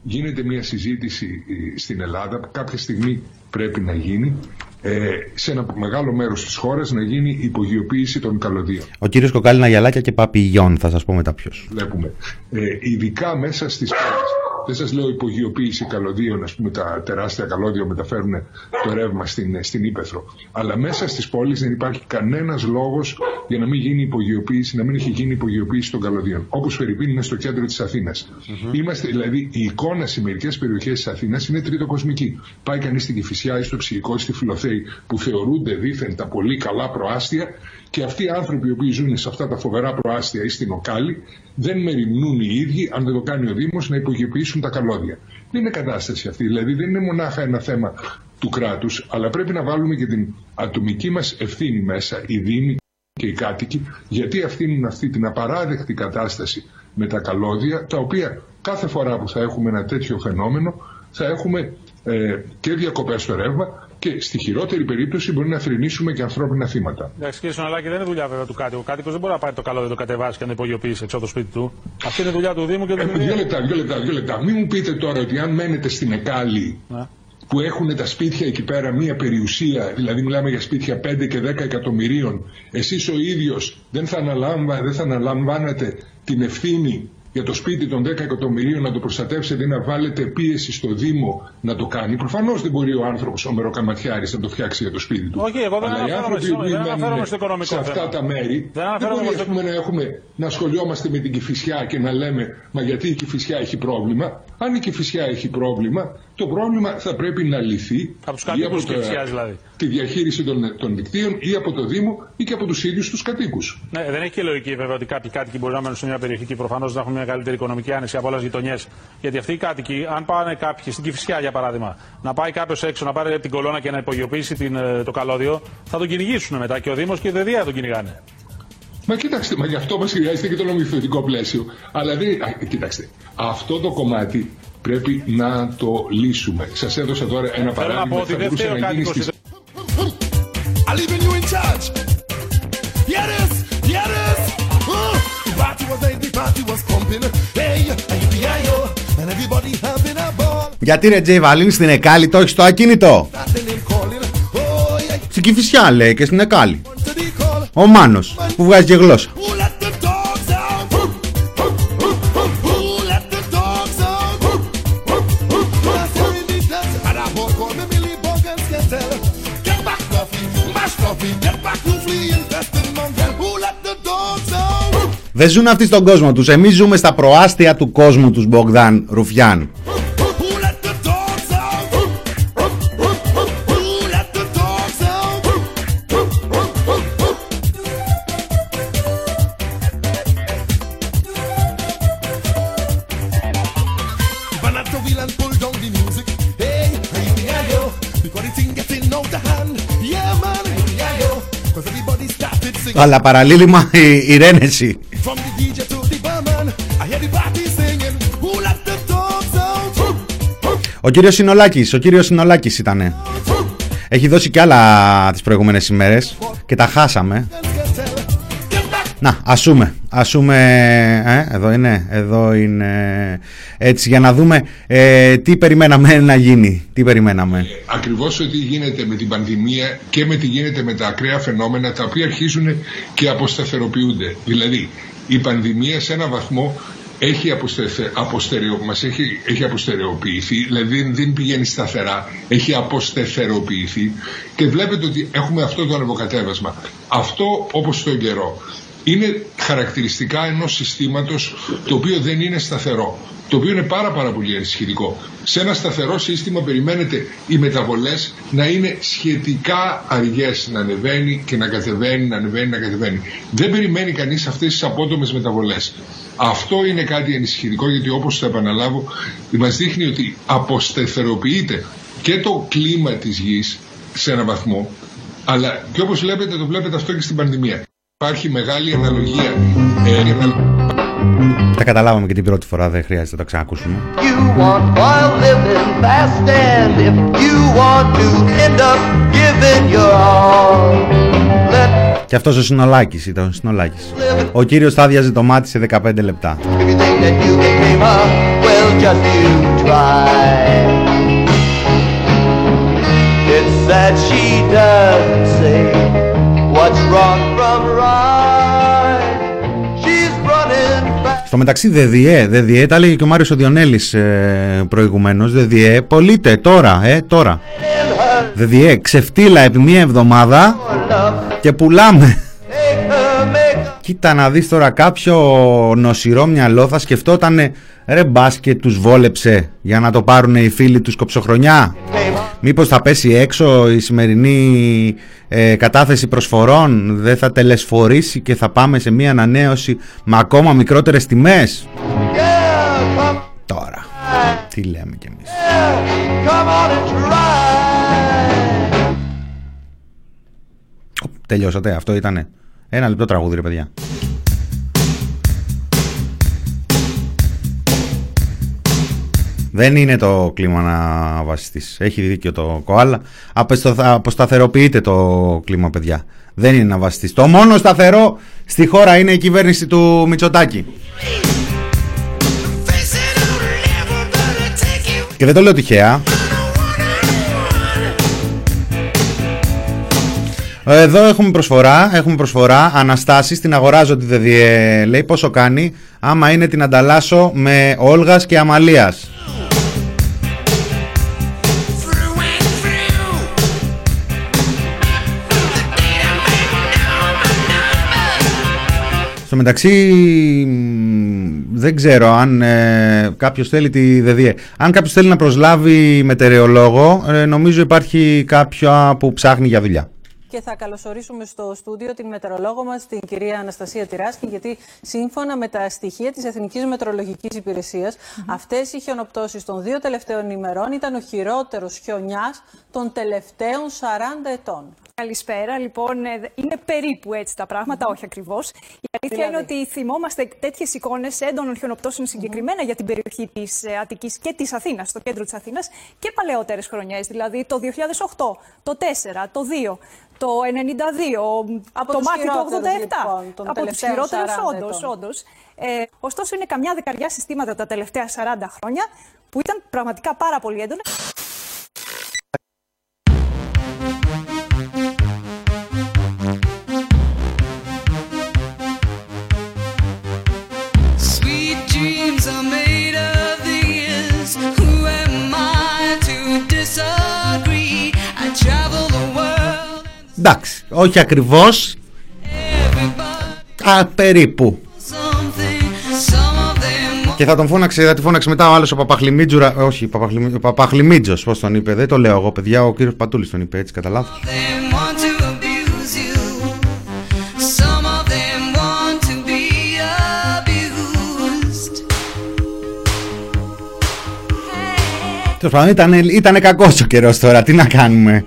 γίνεται μια συζήτηση ε, στην Ελλάδα. Που κάποια στιγμή πρέπει να γίνει ε, σε ένα μεγάλο μέρος της χώρας να γίνει υπογειοποίηση των καλωδίων. Ο κύριος Κοκάλινα Γιαλάκια και Παπηγιών, θα σας πω μετά ποιος. Βλέπουμε. Ε, ειδικά μέσα στις πόλεις. Δεν σας λέω υπογειοποίηση καλωδίων, ας πούμε τα τεράστια καλώδια μεταφέρουν το ρεύμα στην, στην Ήπεθρο. Αλλά μέσα στις πόλεις δεν υπάρχει κανένας λόγος για να μην γίνει υπογειοποίηση, να μην έχει γίνει υπογειοποίηση των καλωδίων. Όπως Φερρυπίν είναι στο κέντρο της αθηνας Είμαστε, δηλαδή, η εικόνα σε μερικές περιοχές της Αθήνας είναι τρίτο-κοσμική. Πάει κανείς στην Κηφισιά ή στο Ψυχικό, στη Φιλοθέη, που θεωρούνται δήθεν τα πολύ καλά προάστια και αυτοί οι άνθρωποι οι οποίοι ζουν σε αυτά τα φοβερά προάστια ή στην Οκάλη δεν μεριμνούν οι ίδιοι, αν δεν το κάνει ο Δήμος, να υπογειοποιήσουν τα καλώδια. Δεν είναι κατάσταση αυτή. Δηλαδή δεν είναι μονάχα ένα θέμα του κράτους, αλλά πρέπει να βάλουμε και την ατομική μας ευθύνη μέσα, οι Δήμοι και οι κάτοικοι, γιατί αφήνουν αυτή την απαράδεκτη κατάσταση με τα καλώδια, τα οποία κάθε φορά που θα έχουμε ένα τέτοιο φαινόμενο, θα έχουμε ε, και διακοπές στο ρεύμα και στη χειρότερη περίπτωση μπορεί να θρυνήσουμε και ανθρώπινα θύματα. Εντάξει, κύριε Σοναλάκη, δεν είναι δουλειά βέβαια του κάτοικου. Ο κάτοικος δεν μπορεί να πάρει το καλό, δεν το κατεβάσει και να το υπογειοποιήσει έξω από το σπίτι του. Αυτή είναι δουλειά του Δήμου και Ε, δεν δύο είναι. λεπτά, δύο λεπτά, δύο λεπτά. Μην μου πείτε τώρα ότι αν μένετε στην Εκάλη Ναι. που έχουν τα σπίτια εκεί πέρα μία περιουσία, δηλαδή μιλάμε για σπίτια 5 και 10 εκατομμυρίων, εσείς ο ίδιος δεν θα, αναλάμβα, δεν θα αναλαμβάνετε την ευθύνη για το σπίτι των 10 εκατομμυρίων να το προστατεύσετε ή να βάλετε πίεση στο Δήμο να το κάνει. Προφανώς δεν μπορεί ο άνθρωπος, ο μεροκαματιάρης, να το φτιάξει για το σπίτι του. Όχι, εγώ δεν Αλλά οι αναφέρομαι άνθρωποι στο- οι οποίοι δεν μένουν αναφέρομαι στο οικονομικό σε αυτά θέμα. τα μέρη Δεν δεν αναφέρομαι μπορεί στο- ας πούμε, να, έχουμε, να ασχολιόμαστε με την Κηφισιά και να λέμε Μα γιατί η Κηφισιά έχει πρόβλημα. Αν η Κηφισιά έχει πρόβλημα, το πρόβλημα θα πρέπει να λυθεί Από τους ή κατοίκους το- Κηφισιάς, δηλαδή. τη διαχείριση των, των δικτύων ή από το Δήμο ή και από τους ίδιους τους κατοίκους. Ναι, δεν έχει και λογική βέβαια ότι κάποιοι κάτοικοι μπορεί να μένουν σε μια περιοχή και προφανώς να έχουν μια καλύτερη οικονομική άνεση από άλλες γειτονιές. Γιατί αυτοί οι κάτοικοι, αν πάνε κάποιοι στην Κυφυσιά για παράδειγμα, να πάει κάποιος έξω να πάρει την κολόνα και να υπογειοποιήσει την, ε, το καλώδιο, θα τον κυνηγήσουν μετά και ο Δήμος και η ΔΕΔΙΑ θα τον κυνηγάνε. Μα κοιτάξτε, μα γι' αυτό μας χρειάζεται και το νομοθετικό πλαίσιο. Αλλά δεν. Α, κοιτάξτε, αυτό το κομμάτι πρέπει να το λύσουμε. Σας έδωσα τώρα ένα παράδειγμα που θα μπορούσε να γίνει στις... Γιατί ρε Τζέι Βαλίνη στην Εκάλη το έχεις στο ακίνητο; Στην Κηφισιά λέει και στην Εκάλη. Ο Μάνος που βγάζει και γλώσσα. Δεν ζουν αυτοί στον κόσμο τους. Εμείς ζούμε στα προάστια του κόσμου τους, Μπογδάν Ρουφιάν. Αλλά παραλίλημα η, η Ρένεση. Ο κύριος Συνολάκης, ο κύριος Συνολάκης ήτανε. Έχει δώσει και άλλα τις προηγούμενες ημέρες και τα χάσαμε. Να, ασούμε, ασούμε, ε, εδώ είναι, εδώ είναι, έτσι για να δούμε ε, τι περιμέναμε να γίνει, τι περιμέναμε. Ακριβώς ό,τι γίνεται με την πανδημία και με τι γίνεται με τα ακραία φαινόμενα τα οποία αρχίζουν και αποσταθεροποιούνται. Δηλαδή η πανδημία σε ένα βαθμό έχει αποστε- αποστερεω, μας έχει, έχει αποστερεοποιηθεί, δηλαδή δεν- δεν πηγαίνει σταθερά, έχει αποστεθεροποιηθεί και βλέπετε ότι έχουμε αυτό το ανεβοκατέβασμα. Αυτό όπως στον καιρό είναι χαρακτηριστικά ενός συστήματος το οποίο δεν είναι σταθερό. Το οποίο είναι πάρα πάρα πολύ ενισχυτικό. Σε ένα σταθερό σύστημα περιμένετε οι μεταβολές να είναι σχετικά αργές, να ανεβαίνει και να κατεβαίνει, να ανεβαίνει, να κατεβαίνει. Δεν περιμένει κανείς αυτές τις απότομες μεταβολές. Αυτό είναι κάτι ενισχυτικό γιατί όπως θα επαναλάβω μας δείχνει ότι αποστεθεροποιείται και το κλίμα της γης σε έναν βαθμό αλλά και όπως βλέπετε το βλέπετε αυτό και στην πανδημία. Υπάρχει μεγάλη αναλογία. Ε, ανα- Τα καταλάβαμε και την πρώτη φορά, δεν χρειάζεται να το ξανακούσουμε. You want wild living fast and if you want to end up giving your all, let Και αυτός ο Συνολάκης ήταν ο Συνολάκης. Ο κύριος θα άδειαζε το μάτι σε 15 λεπτά. everything that you can dream of, well just you try. It's that she doesn't say what's wrong from right. She's running fast. Στο μεταξύ ΔΔΕ, ΔΔΕ τα έλεγε και ο Μάριος ο Διονέλης ε, προηγουμένως. ΔΔΕ πωλείται τώρα, ε, τώρα. ΔΔΕ ξεφτύλα επί μία εβδομάδα και πουλάμε. Κοίτα να δεις τώρα κάποιο νοσηρό μυαλό θα σκεφτότανε ρε μπάσκετ τους βόλεψε για να το πάρουν οι φίλοι τους κοψοχρονιά. Μήπως θα πέσει έξω η σημερινή ε, κατάθεση προσφορών, δεν θα τελεσφορήσει και θα πάμε σε μια ανανέωση με ακόμα μικρότερες τιμές. Τώρα, τι λέμε κι εμείς. Come on and try. Τελειώσατε, αυτό ήτανε. Ένα λεπτό τραγούδι ρε παιδιά. Δεν είναι το κλίμα να βασιστείς. Έχει δίκιο το κοάλα. Απεστο- Αποσταθεροποιείται το κλίμα, παιδιά. Δεν είναι να βασιστείς. Το μόνο σταθερό στη χώρα είναι η κυβέρνηση του Μητσοτάκη. Και δεν το λέω τυχαία. Εδώ έχουμε προσφορά, έχουμε προσφορά, Αναστάσεις, την αγοράζω τη ΔΔΕ, λέει πόσο κάνει, άμα είναι την ανταλλάσσω με Όλγας και Αμαλίας. Στο μεταξύ μ, δεν ξέρω αν ε, κάποιος θέλει τη ΔΔΕ. Αν κάποιος θέλει να προσλάβει μετεωρολόγο, ε, νομίζω υπάρχει κάποιο που ψάχνει για δουλειά. Και θα καλωσορίσουμε στο στούντιο την μετεωρολόγο μας, την κυρία Αναστασία Τυράσκη, γιατί σύμφωνα με τα στοιχεία της Εθνικής Μετεωρολογικής Υπηρεσίας, αυτές οι χιονοπτώσεις των δύο τελευταίων ημερών ήταν ο χειρότερος χιονιάς των τελευταίων 40 ετών. Καλησπέρα. Λοιπόν, ε, είναι περίπου έτσι τα πράγματα, όχι ακριβώς. Η αλήθεια είναι ότι θυμόμαστε τέτοιες εικόνες έντονων χιονοπτώσεων συγκεκριμένα για την περιοχή της Αττικής και της Αθήνας, στο κέντρο της Αθήνας και παλαιότερες χρονιές. Δηλαδή το 2008, το 4, το 2, το 92, Από το τους μάτι του 87. χειρότερους, λοιπόν, των από τους τελευταίων χειρότερους, 40 όντως. ετών. όντως. Ε, ωστόσο, είναι καμιά δεκαριά συστήματα τα τελευταία 40 χρόνια που ήταν πραγματικά πάρα πολύ έντονα. Εντάξει, όχι ακριβώς. Α, περίπου. Some of them Και θα τον φώναξε, θα τη φώναξε μετά ο άλλος ο Παπαχλημίτζουρα, όχι, Παπαχλημί- ο Παπαχλημίτζος, πώς τον είπε, δεν το λέω εγώ παιδιά, ο κύριος Πατούλης τον είπε έτσι, κατά λάθος. them want to abuse you. Some of them want to be abused. Τέλος πάντων, ήταν, ήταν κακός ο καιρός τώρα, τι να κάνουμε.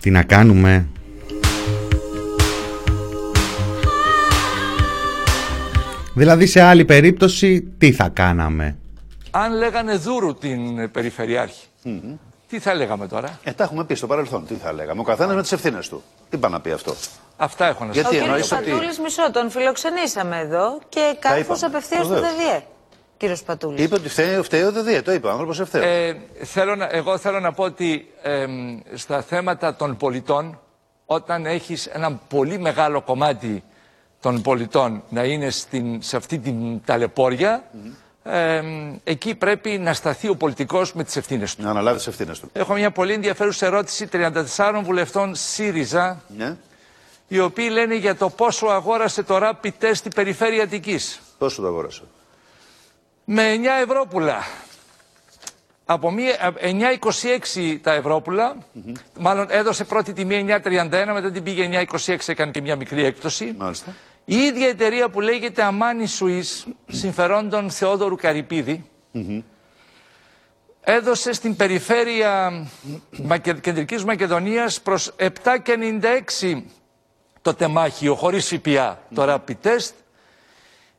Τι να κάνουμε; Δηλαδή σε άλλη περίπτωση τι θα κάναμε; Αν λέγανε Δούρου την ε, Περιφερειάρχη, τι θα λέγαμε τώρα; Ε, τα έχουμε πει στο παρελθόν. Τι θα λέγαμε. Ο καθένας με τις ευθύνες του. Τι πάει να πει αυτό; Αυτά έχω να Γιατί ο κύριος εννοείς ότι. Πατούλης μισό, τον φιλοξενήσαμε εδώ και κάπως είπαμε. απευθείας του Βεβαίως. ΔΔΕ. Κύριος Πατούλης. Είπε ότι φταίει, φταίει ο ΔΔΕ. Το είπε ο άνθρωπος ευθέω. Ε, θέλω να, εγώ θέλω να πω ότι εμ, στα θέματα των πολιτών, όταν έχεις ένα πολύ μεγάλο κομμάτι των πολιτών να είναι στην, σε αυτή την ταλαιπώρια, εμ, εκεί πρέπει να σταθεί ο πολιτικός με τις ευθύνες του. Να αναλάβεις τις ευθύνες του. Έχω μια πολύ ενδιαφέρουσα ερώτηση 34 βουλευτών ΣΥΡΙΖΑ, Ναι. οι οποίοι λένε για το πόσο αγόρασε το rapid test στην περιφέρεια Αττικής. Πόσο το αγόρασε; Με 9 ευρωπουλα. Από μία- από 9,26 τα ευρωπουλα Μάλλον έδωσε πρώτη τιμή 9,31, μετά την πήγε 9,26, έκανε και μια μικρή έκπτωση. Μάλιστα. Η ίδια εταιρεία που λέγεται Αμάνι Σουίς, συμφερόντων Θεόδωρου Καρυπίδη, έδωσε στην περιφέρεια Μακε... Κεντρικής Μακεδονίας προς 7,96 το τεμάχιο χωρίς ΦΠΑ, το rapid test,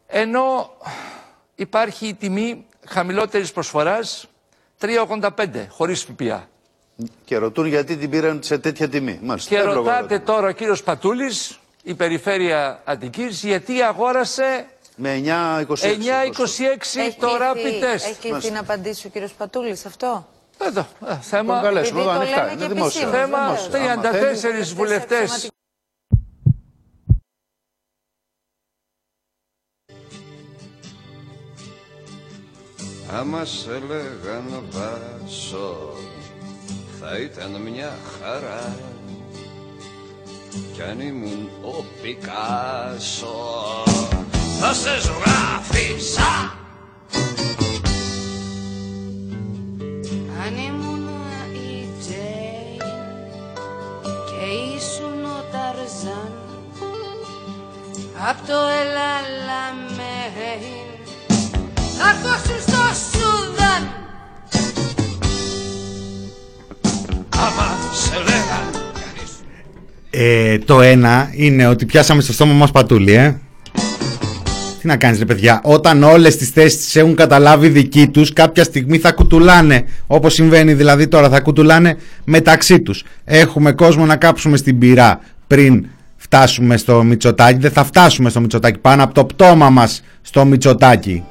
ενώ υπάρχει η τιμή χαμηλότερης προσφοράς 3,85 χωρίς ΦΠΑ. Και ρωτούν γιατί την πήραν σε τέτοια τιμή. Μάλιστα. Και Εύλογο ρωτάτε ερώτημα. τώρα ο κύριος Πατούλης, η περιφέρεια Αττικής, γιατί αγόρασε Με 9,26. 9,26 το rapid test. Έχει κληθεί να απαντήσει ο κύριος Πατούλης σε αυτό; Εδώ, ε, θέμα. Τον καλέσουμε Επειδή εδώ το ανοιχτά. λένε Είναι και δημόσιο. επισήμως, Θέμα Δημόσιο. Άμα θέλει. 34 βουλευτές. Άμα σε λέγαν βάσο θα ήταν μια χαρά. Κι αν ήμουν ο Πικάσο θα σε ζωγράφισα Αν ήμουν η Τζέιν και ήσουν ο Ταρζάν Απ' το Ελαλαμέιν θα έρθω Ε, το ένα είναι ότι πιάσαμε στο στόμα μας πατούλι, ε. Τι να κάνεις ρε παιδιά, όταν όλες τις θέσεις τις έχουν καταλάβει δικοί τους, κάποια στιγμή θα κουτουλάνε, όπως συμβαίνει δηλαδή τώρα, θα κουτουλάνε μεταξύ τους. Έχουμε κόσμο να κάψουμε στην πυρά πριν φτάσουμε στο Μητσοτάκι, δεν θα φτάσουμε στο Μητσοτάκι, πάνω από το πτώμα μας στο Μητσοτάκι.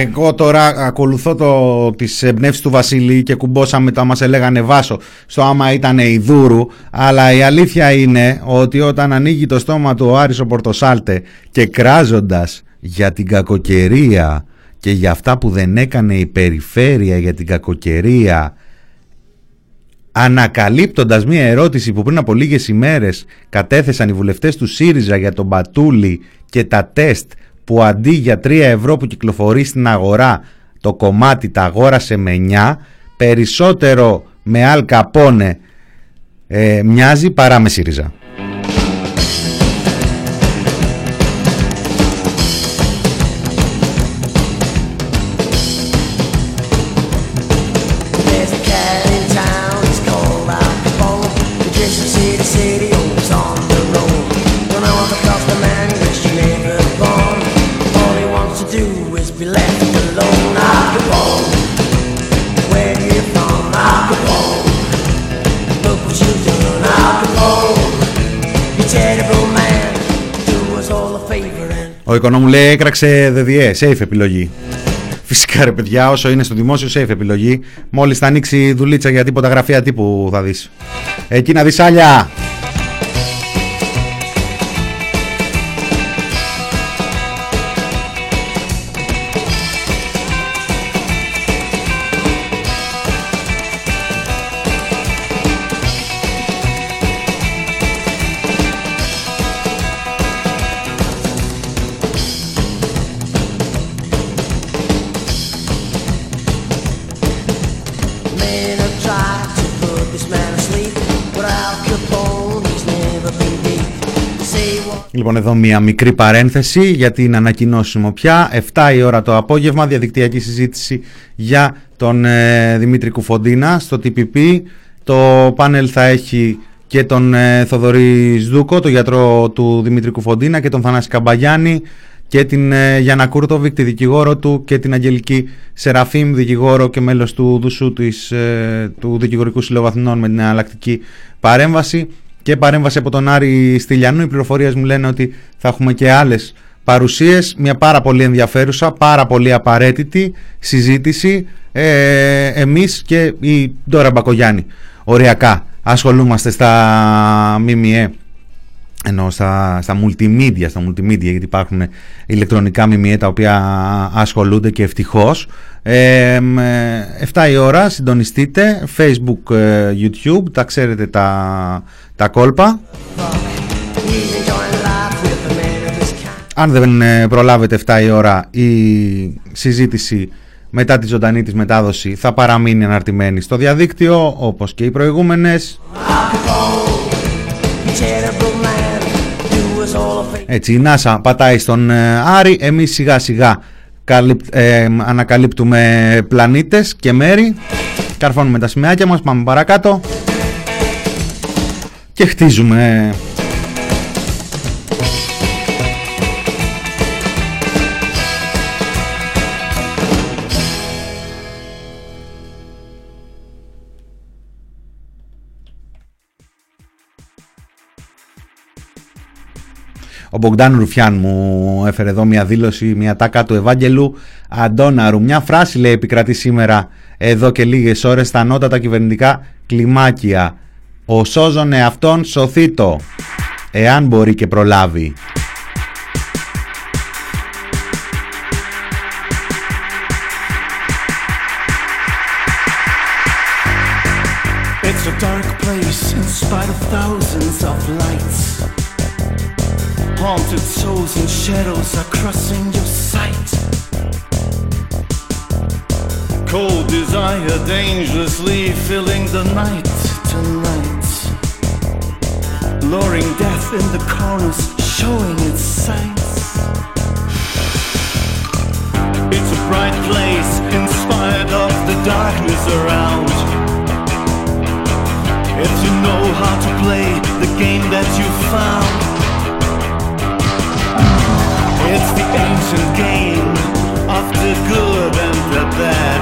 Εγώ τώρα ακολουθώ το, τις εμπνεύσεις του Βασίλη και κουμπώσαμε το άμα σε λέγανε Βάσο. Στο άμα ήταν η Δούρου αλλά η αλήθεια είναι ότι όταν ανοίγει το στόμα του ο Άρης ο Πορτοσάλτε και κράζοντας για την κακοκαιρία και για αυτά που δεν έκανε η περιφέρεια για την κακοκαιρία ανακαλύπτοντας μία ερώτηση που πριν από λίγες ημέρες κατέθεσαν οι βουλευτές του ΣΥΡΙΖΑ για τον Μπατούλη και τα τεστ που αντί για 3 ευρώ που κυκλοφορεί στην αγορά το κομμάτι τα αγόρασε με 9, περισσότερο με Αλ Καπόνε ε, μοιάζει παρά με ΣΥΡΙΖΑ. Ο οικονόμου λέει έκραξε ΔΔΕ, safe επιλογή. Φυσικά ρε παιδιά, όσο είναι στο δημόσιο, safe επιλογή. Μόλις θα ανοίξει δουλίτσα για τίποτα γραφεία τύπου θα δεις. Εκεί να δεις άλλια. Λοιπόν, εδώ μια μικρή παρένθεση για την ανακοίνωσή μου πια. 7 η ώρα το απόγευμα, διαδικτυακή συζήτηση για τον ε, Δημήτρη Κουφοντίνα στο TPP. Το πάνελ θα έχει και τον ε, Θοδωρή Σδούκο, τον γιατρό του Δημήτρη Κουφοντίνα και τον Θανάση Καμπαγιάννη και την ε, Γιάννα Κούρτοβικ, τη δικηγόρο του και την Αγγελική Σεραφείμ, δικηγόρο και μέλος του ΔΣ της, ε, του Δικηγορικού Συλλόγου Αθηνών με την εναλλακτική παρέμβαση και παρέμβαση από τον Άρη Στυλιανού. Οι πληροφορίες μου λένε ότι θα έχουμε και άλλες παρουσίες, μια πάρα πολύ ενδιαφέρουσα, πάρα πολύ απαραίτητη συζήτηση. Ε, εμείς και η Ντόρα Μπακογιάννη οριακά ασχολούμαστε στα ΜΜΕ ενώ στα, στα multimedia, στα multimedia γιατί υπάρχουν ηλεκτρονικά ΜΜΕ τα οποία ασχολούνται και ευτυχώς. Ε, μ, ε, 7 η ώρα συντονιστείτε. Facebook, ε, YouTube τα ξέρετε τα, τα κόλπα. Αν δεν ε, προλάβετε 7 η ώρα η συζήτηση μετά τη ζωντανή της μετάδοση θα παραμείνει αναρτημένη στο διαδίκτυο όπως και οι προηγούμενες Έτσι, η NASA πατάει στον ε, Άρη, εμείς σιγά σιγά καλύπ- ε, ανακαλύπτουμε πλανήτες και μέρη, καρφώνουμε τα σημαίακια μας, πάμε παρακάτω και χτίζουμε. Ο Μπογκδάν Ρουφιάν μου έφερε εδώ μια δήλωση, μια τάκα του Ευάγγελου Αντώναρου. Μια φράση λέει επικρατεί σήμερα εδώ και λίγες ώρες στα ανώτατα κυβερνητικά κλιμάκια. Ο σώζον εαυτόν σωθήτο, εάν μπορεί και προλάβει. It's a dark place in spite of thousands of lights. Haunted souls and shadows are crossing your sight. Cold desire dangerously filling the night tonight. Luring death in the corners, showing its signs. It's a bright place in spite of the darkness around. If you know how to play the game that you found, it's the ancient game of the good and the bad.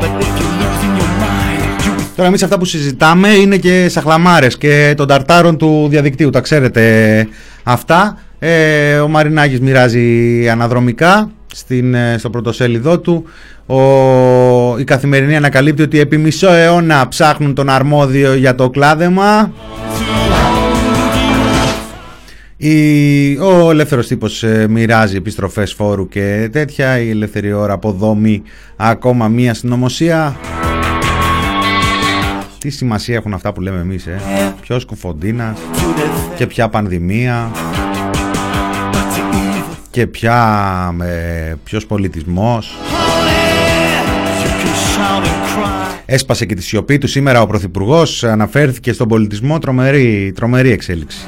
But if you're losing your mind, you Τώρα εμείς αυτά που συζητάμε είναι και σαχλαμάρες και των ταρτάρων του διαδικτύου, τα ξέρετε αυτά. Ε, ο Μαρινάκης μοιράζει αναδρομικά στην, ε, στο πρωτοσέλιδό του. Ο, η καθημερινή ανακαλύπτει ότι επί μισό αιώνα ψάχνουν τον αρμόδιο για το κλάδεμα. Η, ο ελεύθερος τύπος ε, μοιράζει επιστροφές φόρου και τέτοια. Η ελεύθερη ώρα αποδόμει ακόμα μία συνωμοσία. Τι σημασία έχουν αυτά που λέμε εμείς, ε; Ποιος κουφοντίνας και ποια πανδημία. και πια με ποιος πολιτισμός. Έσπασε και τη σιωπή του σήμερα ο Πρωθυπουργός, αναφέρθηκε στον πολιτισμό, τρομερή, τρομερή εξέλιξη.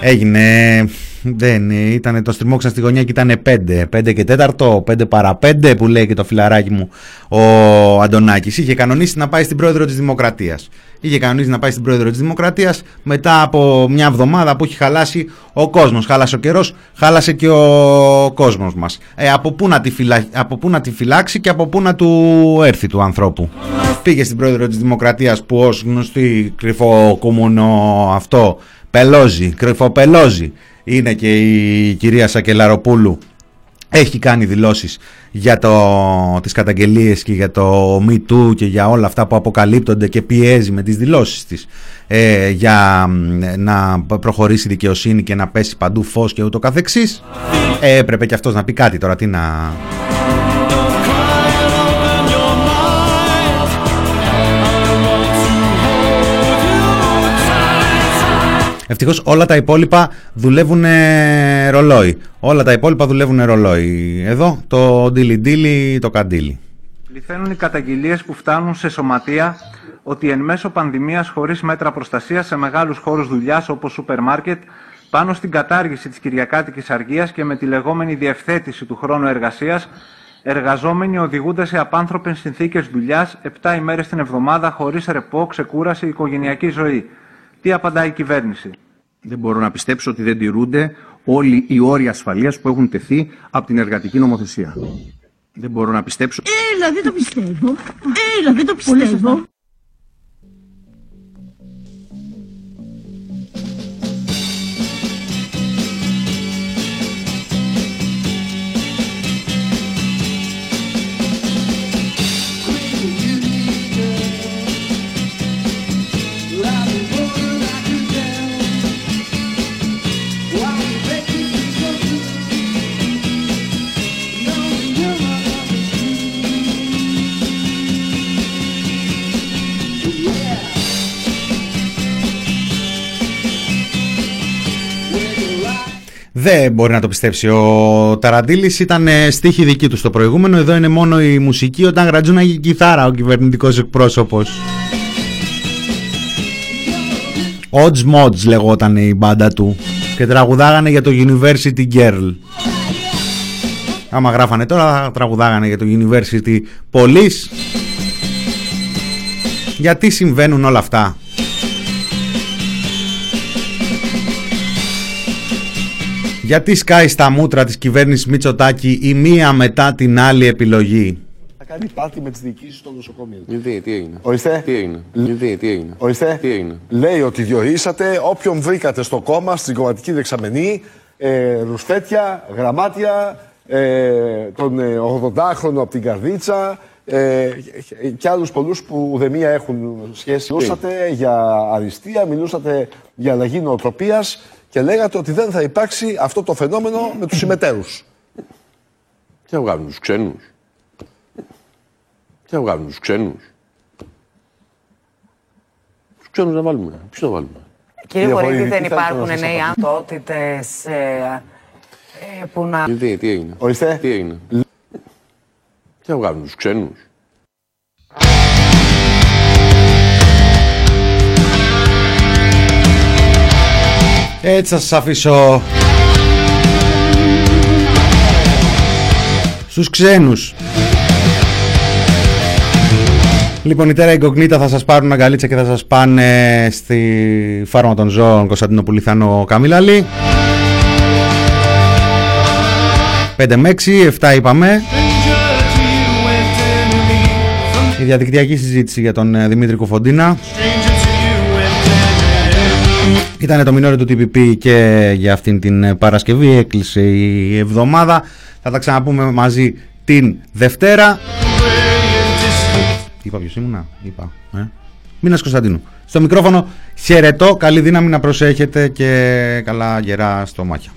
Έγινε, δεν ήταν το στριμώξαν στη γωνιά και ήταν 5, 5 και 4, 5 παρά 5 που λέει και το φιλαράκι μου ο Αντωνάκης. Είχε κανονίσει να πάει στην πρόεδρο της Δημοκρατίας. Είχε κανονίσει να πάει στην πρόεδρο της Δημοκρατίας μετά από μια εβδομάδα που έχει χαλάσει ο κόσμος. Χάλασε ο καιρός, χάλασε και ο κόσμος μας. Ε, από, πού να τη φυλα... από πού να τη φυλάξει και από πού να του έρθει του ανθρώπου; Πήγε στην πρόεδρο της Δημοκρατίας που ως γνωστή κρυφό κομμουνό αυτό πελώζει, κρυφοπελώζει είναι και η κυρία Σακελαροπούλου έχει κάνει δηλώσεις για το, τις καταγγελίες και για το Me Too και για όλα αυτά που αποκαλύπτονται και πιέζει με τις δηλώσεις της ε, για να προχωρήσει η δικαιοσύνη και να πέσει παντού φως και ούτω καθεξής. Ε, έπρεπε και αυτός να πει κάτι τώρα, τι να... Ευτυχώς όλα τα υπόλοιπα δουλεύουν ρολόι. Όλα τα υπόλοιπα δουλεύουν ρολόι. Εδώ το ντίλι ντίλι, το καντίλι. Πληθαίνουν οι καταγγελίες που φτάνουν σε σωματεία ότι εν μέσω πανδημίας χωρίς μέτρα προστασίας σε μεγάλους χώρους δουλειάς όπως σούπερ μάρκετ πάνω στην κατάργηση της κυριακάτικης αργίας και με τη λεγόμενη διευθέτηση του χρόνου εργασίας εργαζόμενοι οδηγούνται σε απάνθρωπες συνθήκες δουλειάς 7 ημέρες την εβδομάδα χωρίς ρεπό, ξεκούραση, οικογενειακή ζωή. Τι απαντάει η κυβέρνηση; Δεν μπορώ να πιστέψω ότι δεν τηρούνται όλοι οι όροι ασφαλείας που έχουν τεθεί από την εργατική νομοθεσία. Δεν μπορώ να πιστέψω. Έλα, δεν το πιστεύω. Έλα, δεν το πιστεύω. Δεν μπορεί να το πιστέψει. Ο Ταραντήλη ήταν ε, στίχη δική του στο προηγούμενο. Εδώ είναι μόνο η μουσική όταν γρατζούναγε κιθάρα ο κυβερνητικός εκπρόσωπος. Odds Mods λεγόταν η μπάντα του και τραγουδάγανε για το University Girl. Άμα γράφανε τώρα τραγουδάγανε για το University Police. Γιατί συμβαίνουν όλα αυτά; Γιατί σκάει στα μούτρα της κυβέρνησης Μητσοτάκη η μία μετά την άλλη επιλογή; Θα κάνει πάρτι με τις διοικήσεις των νοσοκομείων. Γιατί, τι έγινε. Ορίστε. Τι έγινε. Γιατί, τι έγινε. Ορίστε. Τι έγινε. Λέει ότι διορίσατε όποιον βρήκατε στο κόμμα, στην κομματική δεξαμενή, ε, ρουφέτια, γραμμάτια, ε, τον ε, 80χρονο από την Καρδίτσα ε, και άλλους πολλούς που ουδεμία έχουν σχέση. Μιλούσατε για αριστεία, μιλούσατε για αλλαγή νοοτροπίας και λέγατε ότι δεν θα υπάρξει αυτό το φαινόμενο με τους συμμετέρους. Τι θα βγάλουν τους ξένους. Τι θα βγάλουν τους ξένους. Τους ξένους να βάλουμε. Ποιους θα βάλουμε; Κύριε Κύριε Βορύδη, Βορύδη, δεν τι θέλετε υπάρχουν να σας νέοι απαντήσω. αντότητες ε, ε, που να... Γιατί, τι έγινε; Ορίστε. Τι έγινε; Τι θα βγάλουν τους ξένους. Έτσι θα σας αφήσω στους ξένους. Λοιπόν, η Τέρα Ιγκογνήτα θα σας πάρουν αγκαλίτσα και θα σας πάνε στη φάρμα των ζώων Κωνσταντίνο Πουλιθάνο Καμίλαλη. 5 με 6, 7 είπαμε. Η διαδικτυακή συζήτηση για τον ε, Δημήτρη Κοφοντίνα. Ήταν το μινόριο του TPP και για αυτήν την ε, Παρασκευή έκλεισε η εβδομάδα. Θα τα ξαναπούμε μαζί την Δευτέρα. Είπα ποιος ήμουνα, είπα. Ε. Μήνας Κωνσταντίνου. Στο μικρόφωνο χαιρετώ, καλή δύναμη να προσέχετε και καλά γερά στο μάχια.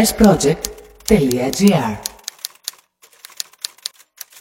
pressproject.gr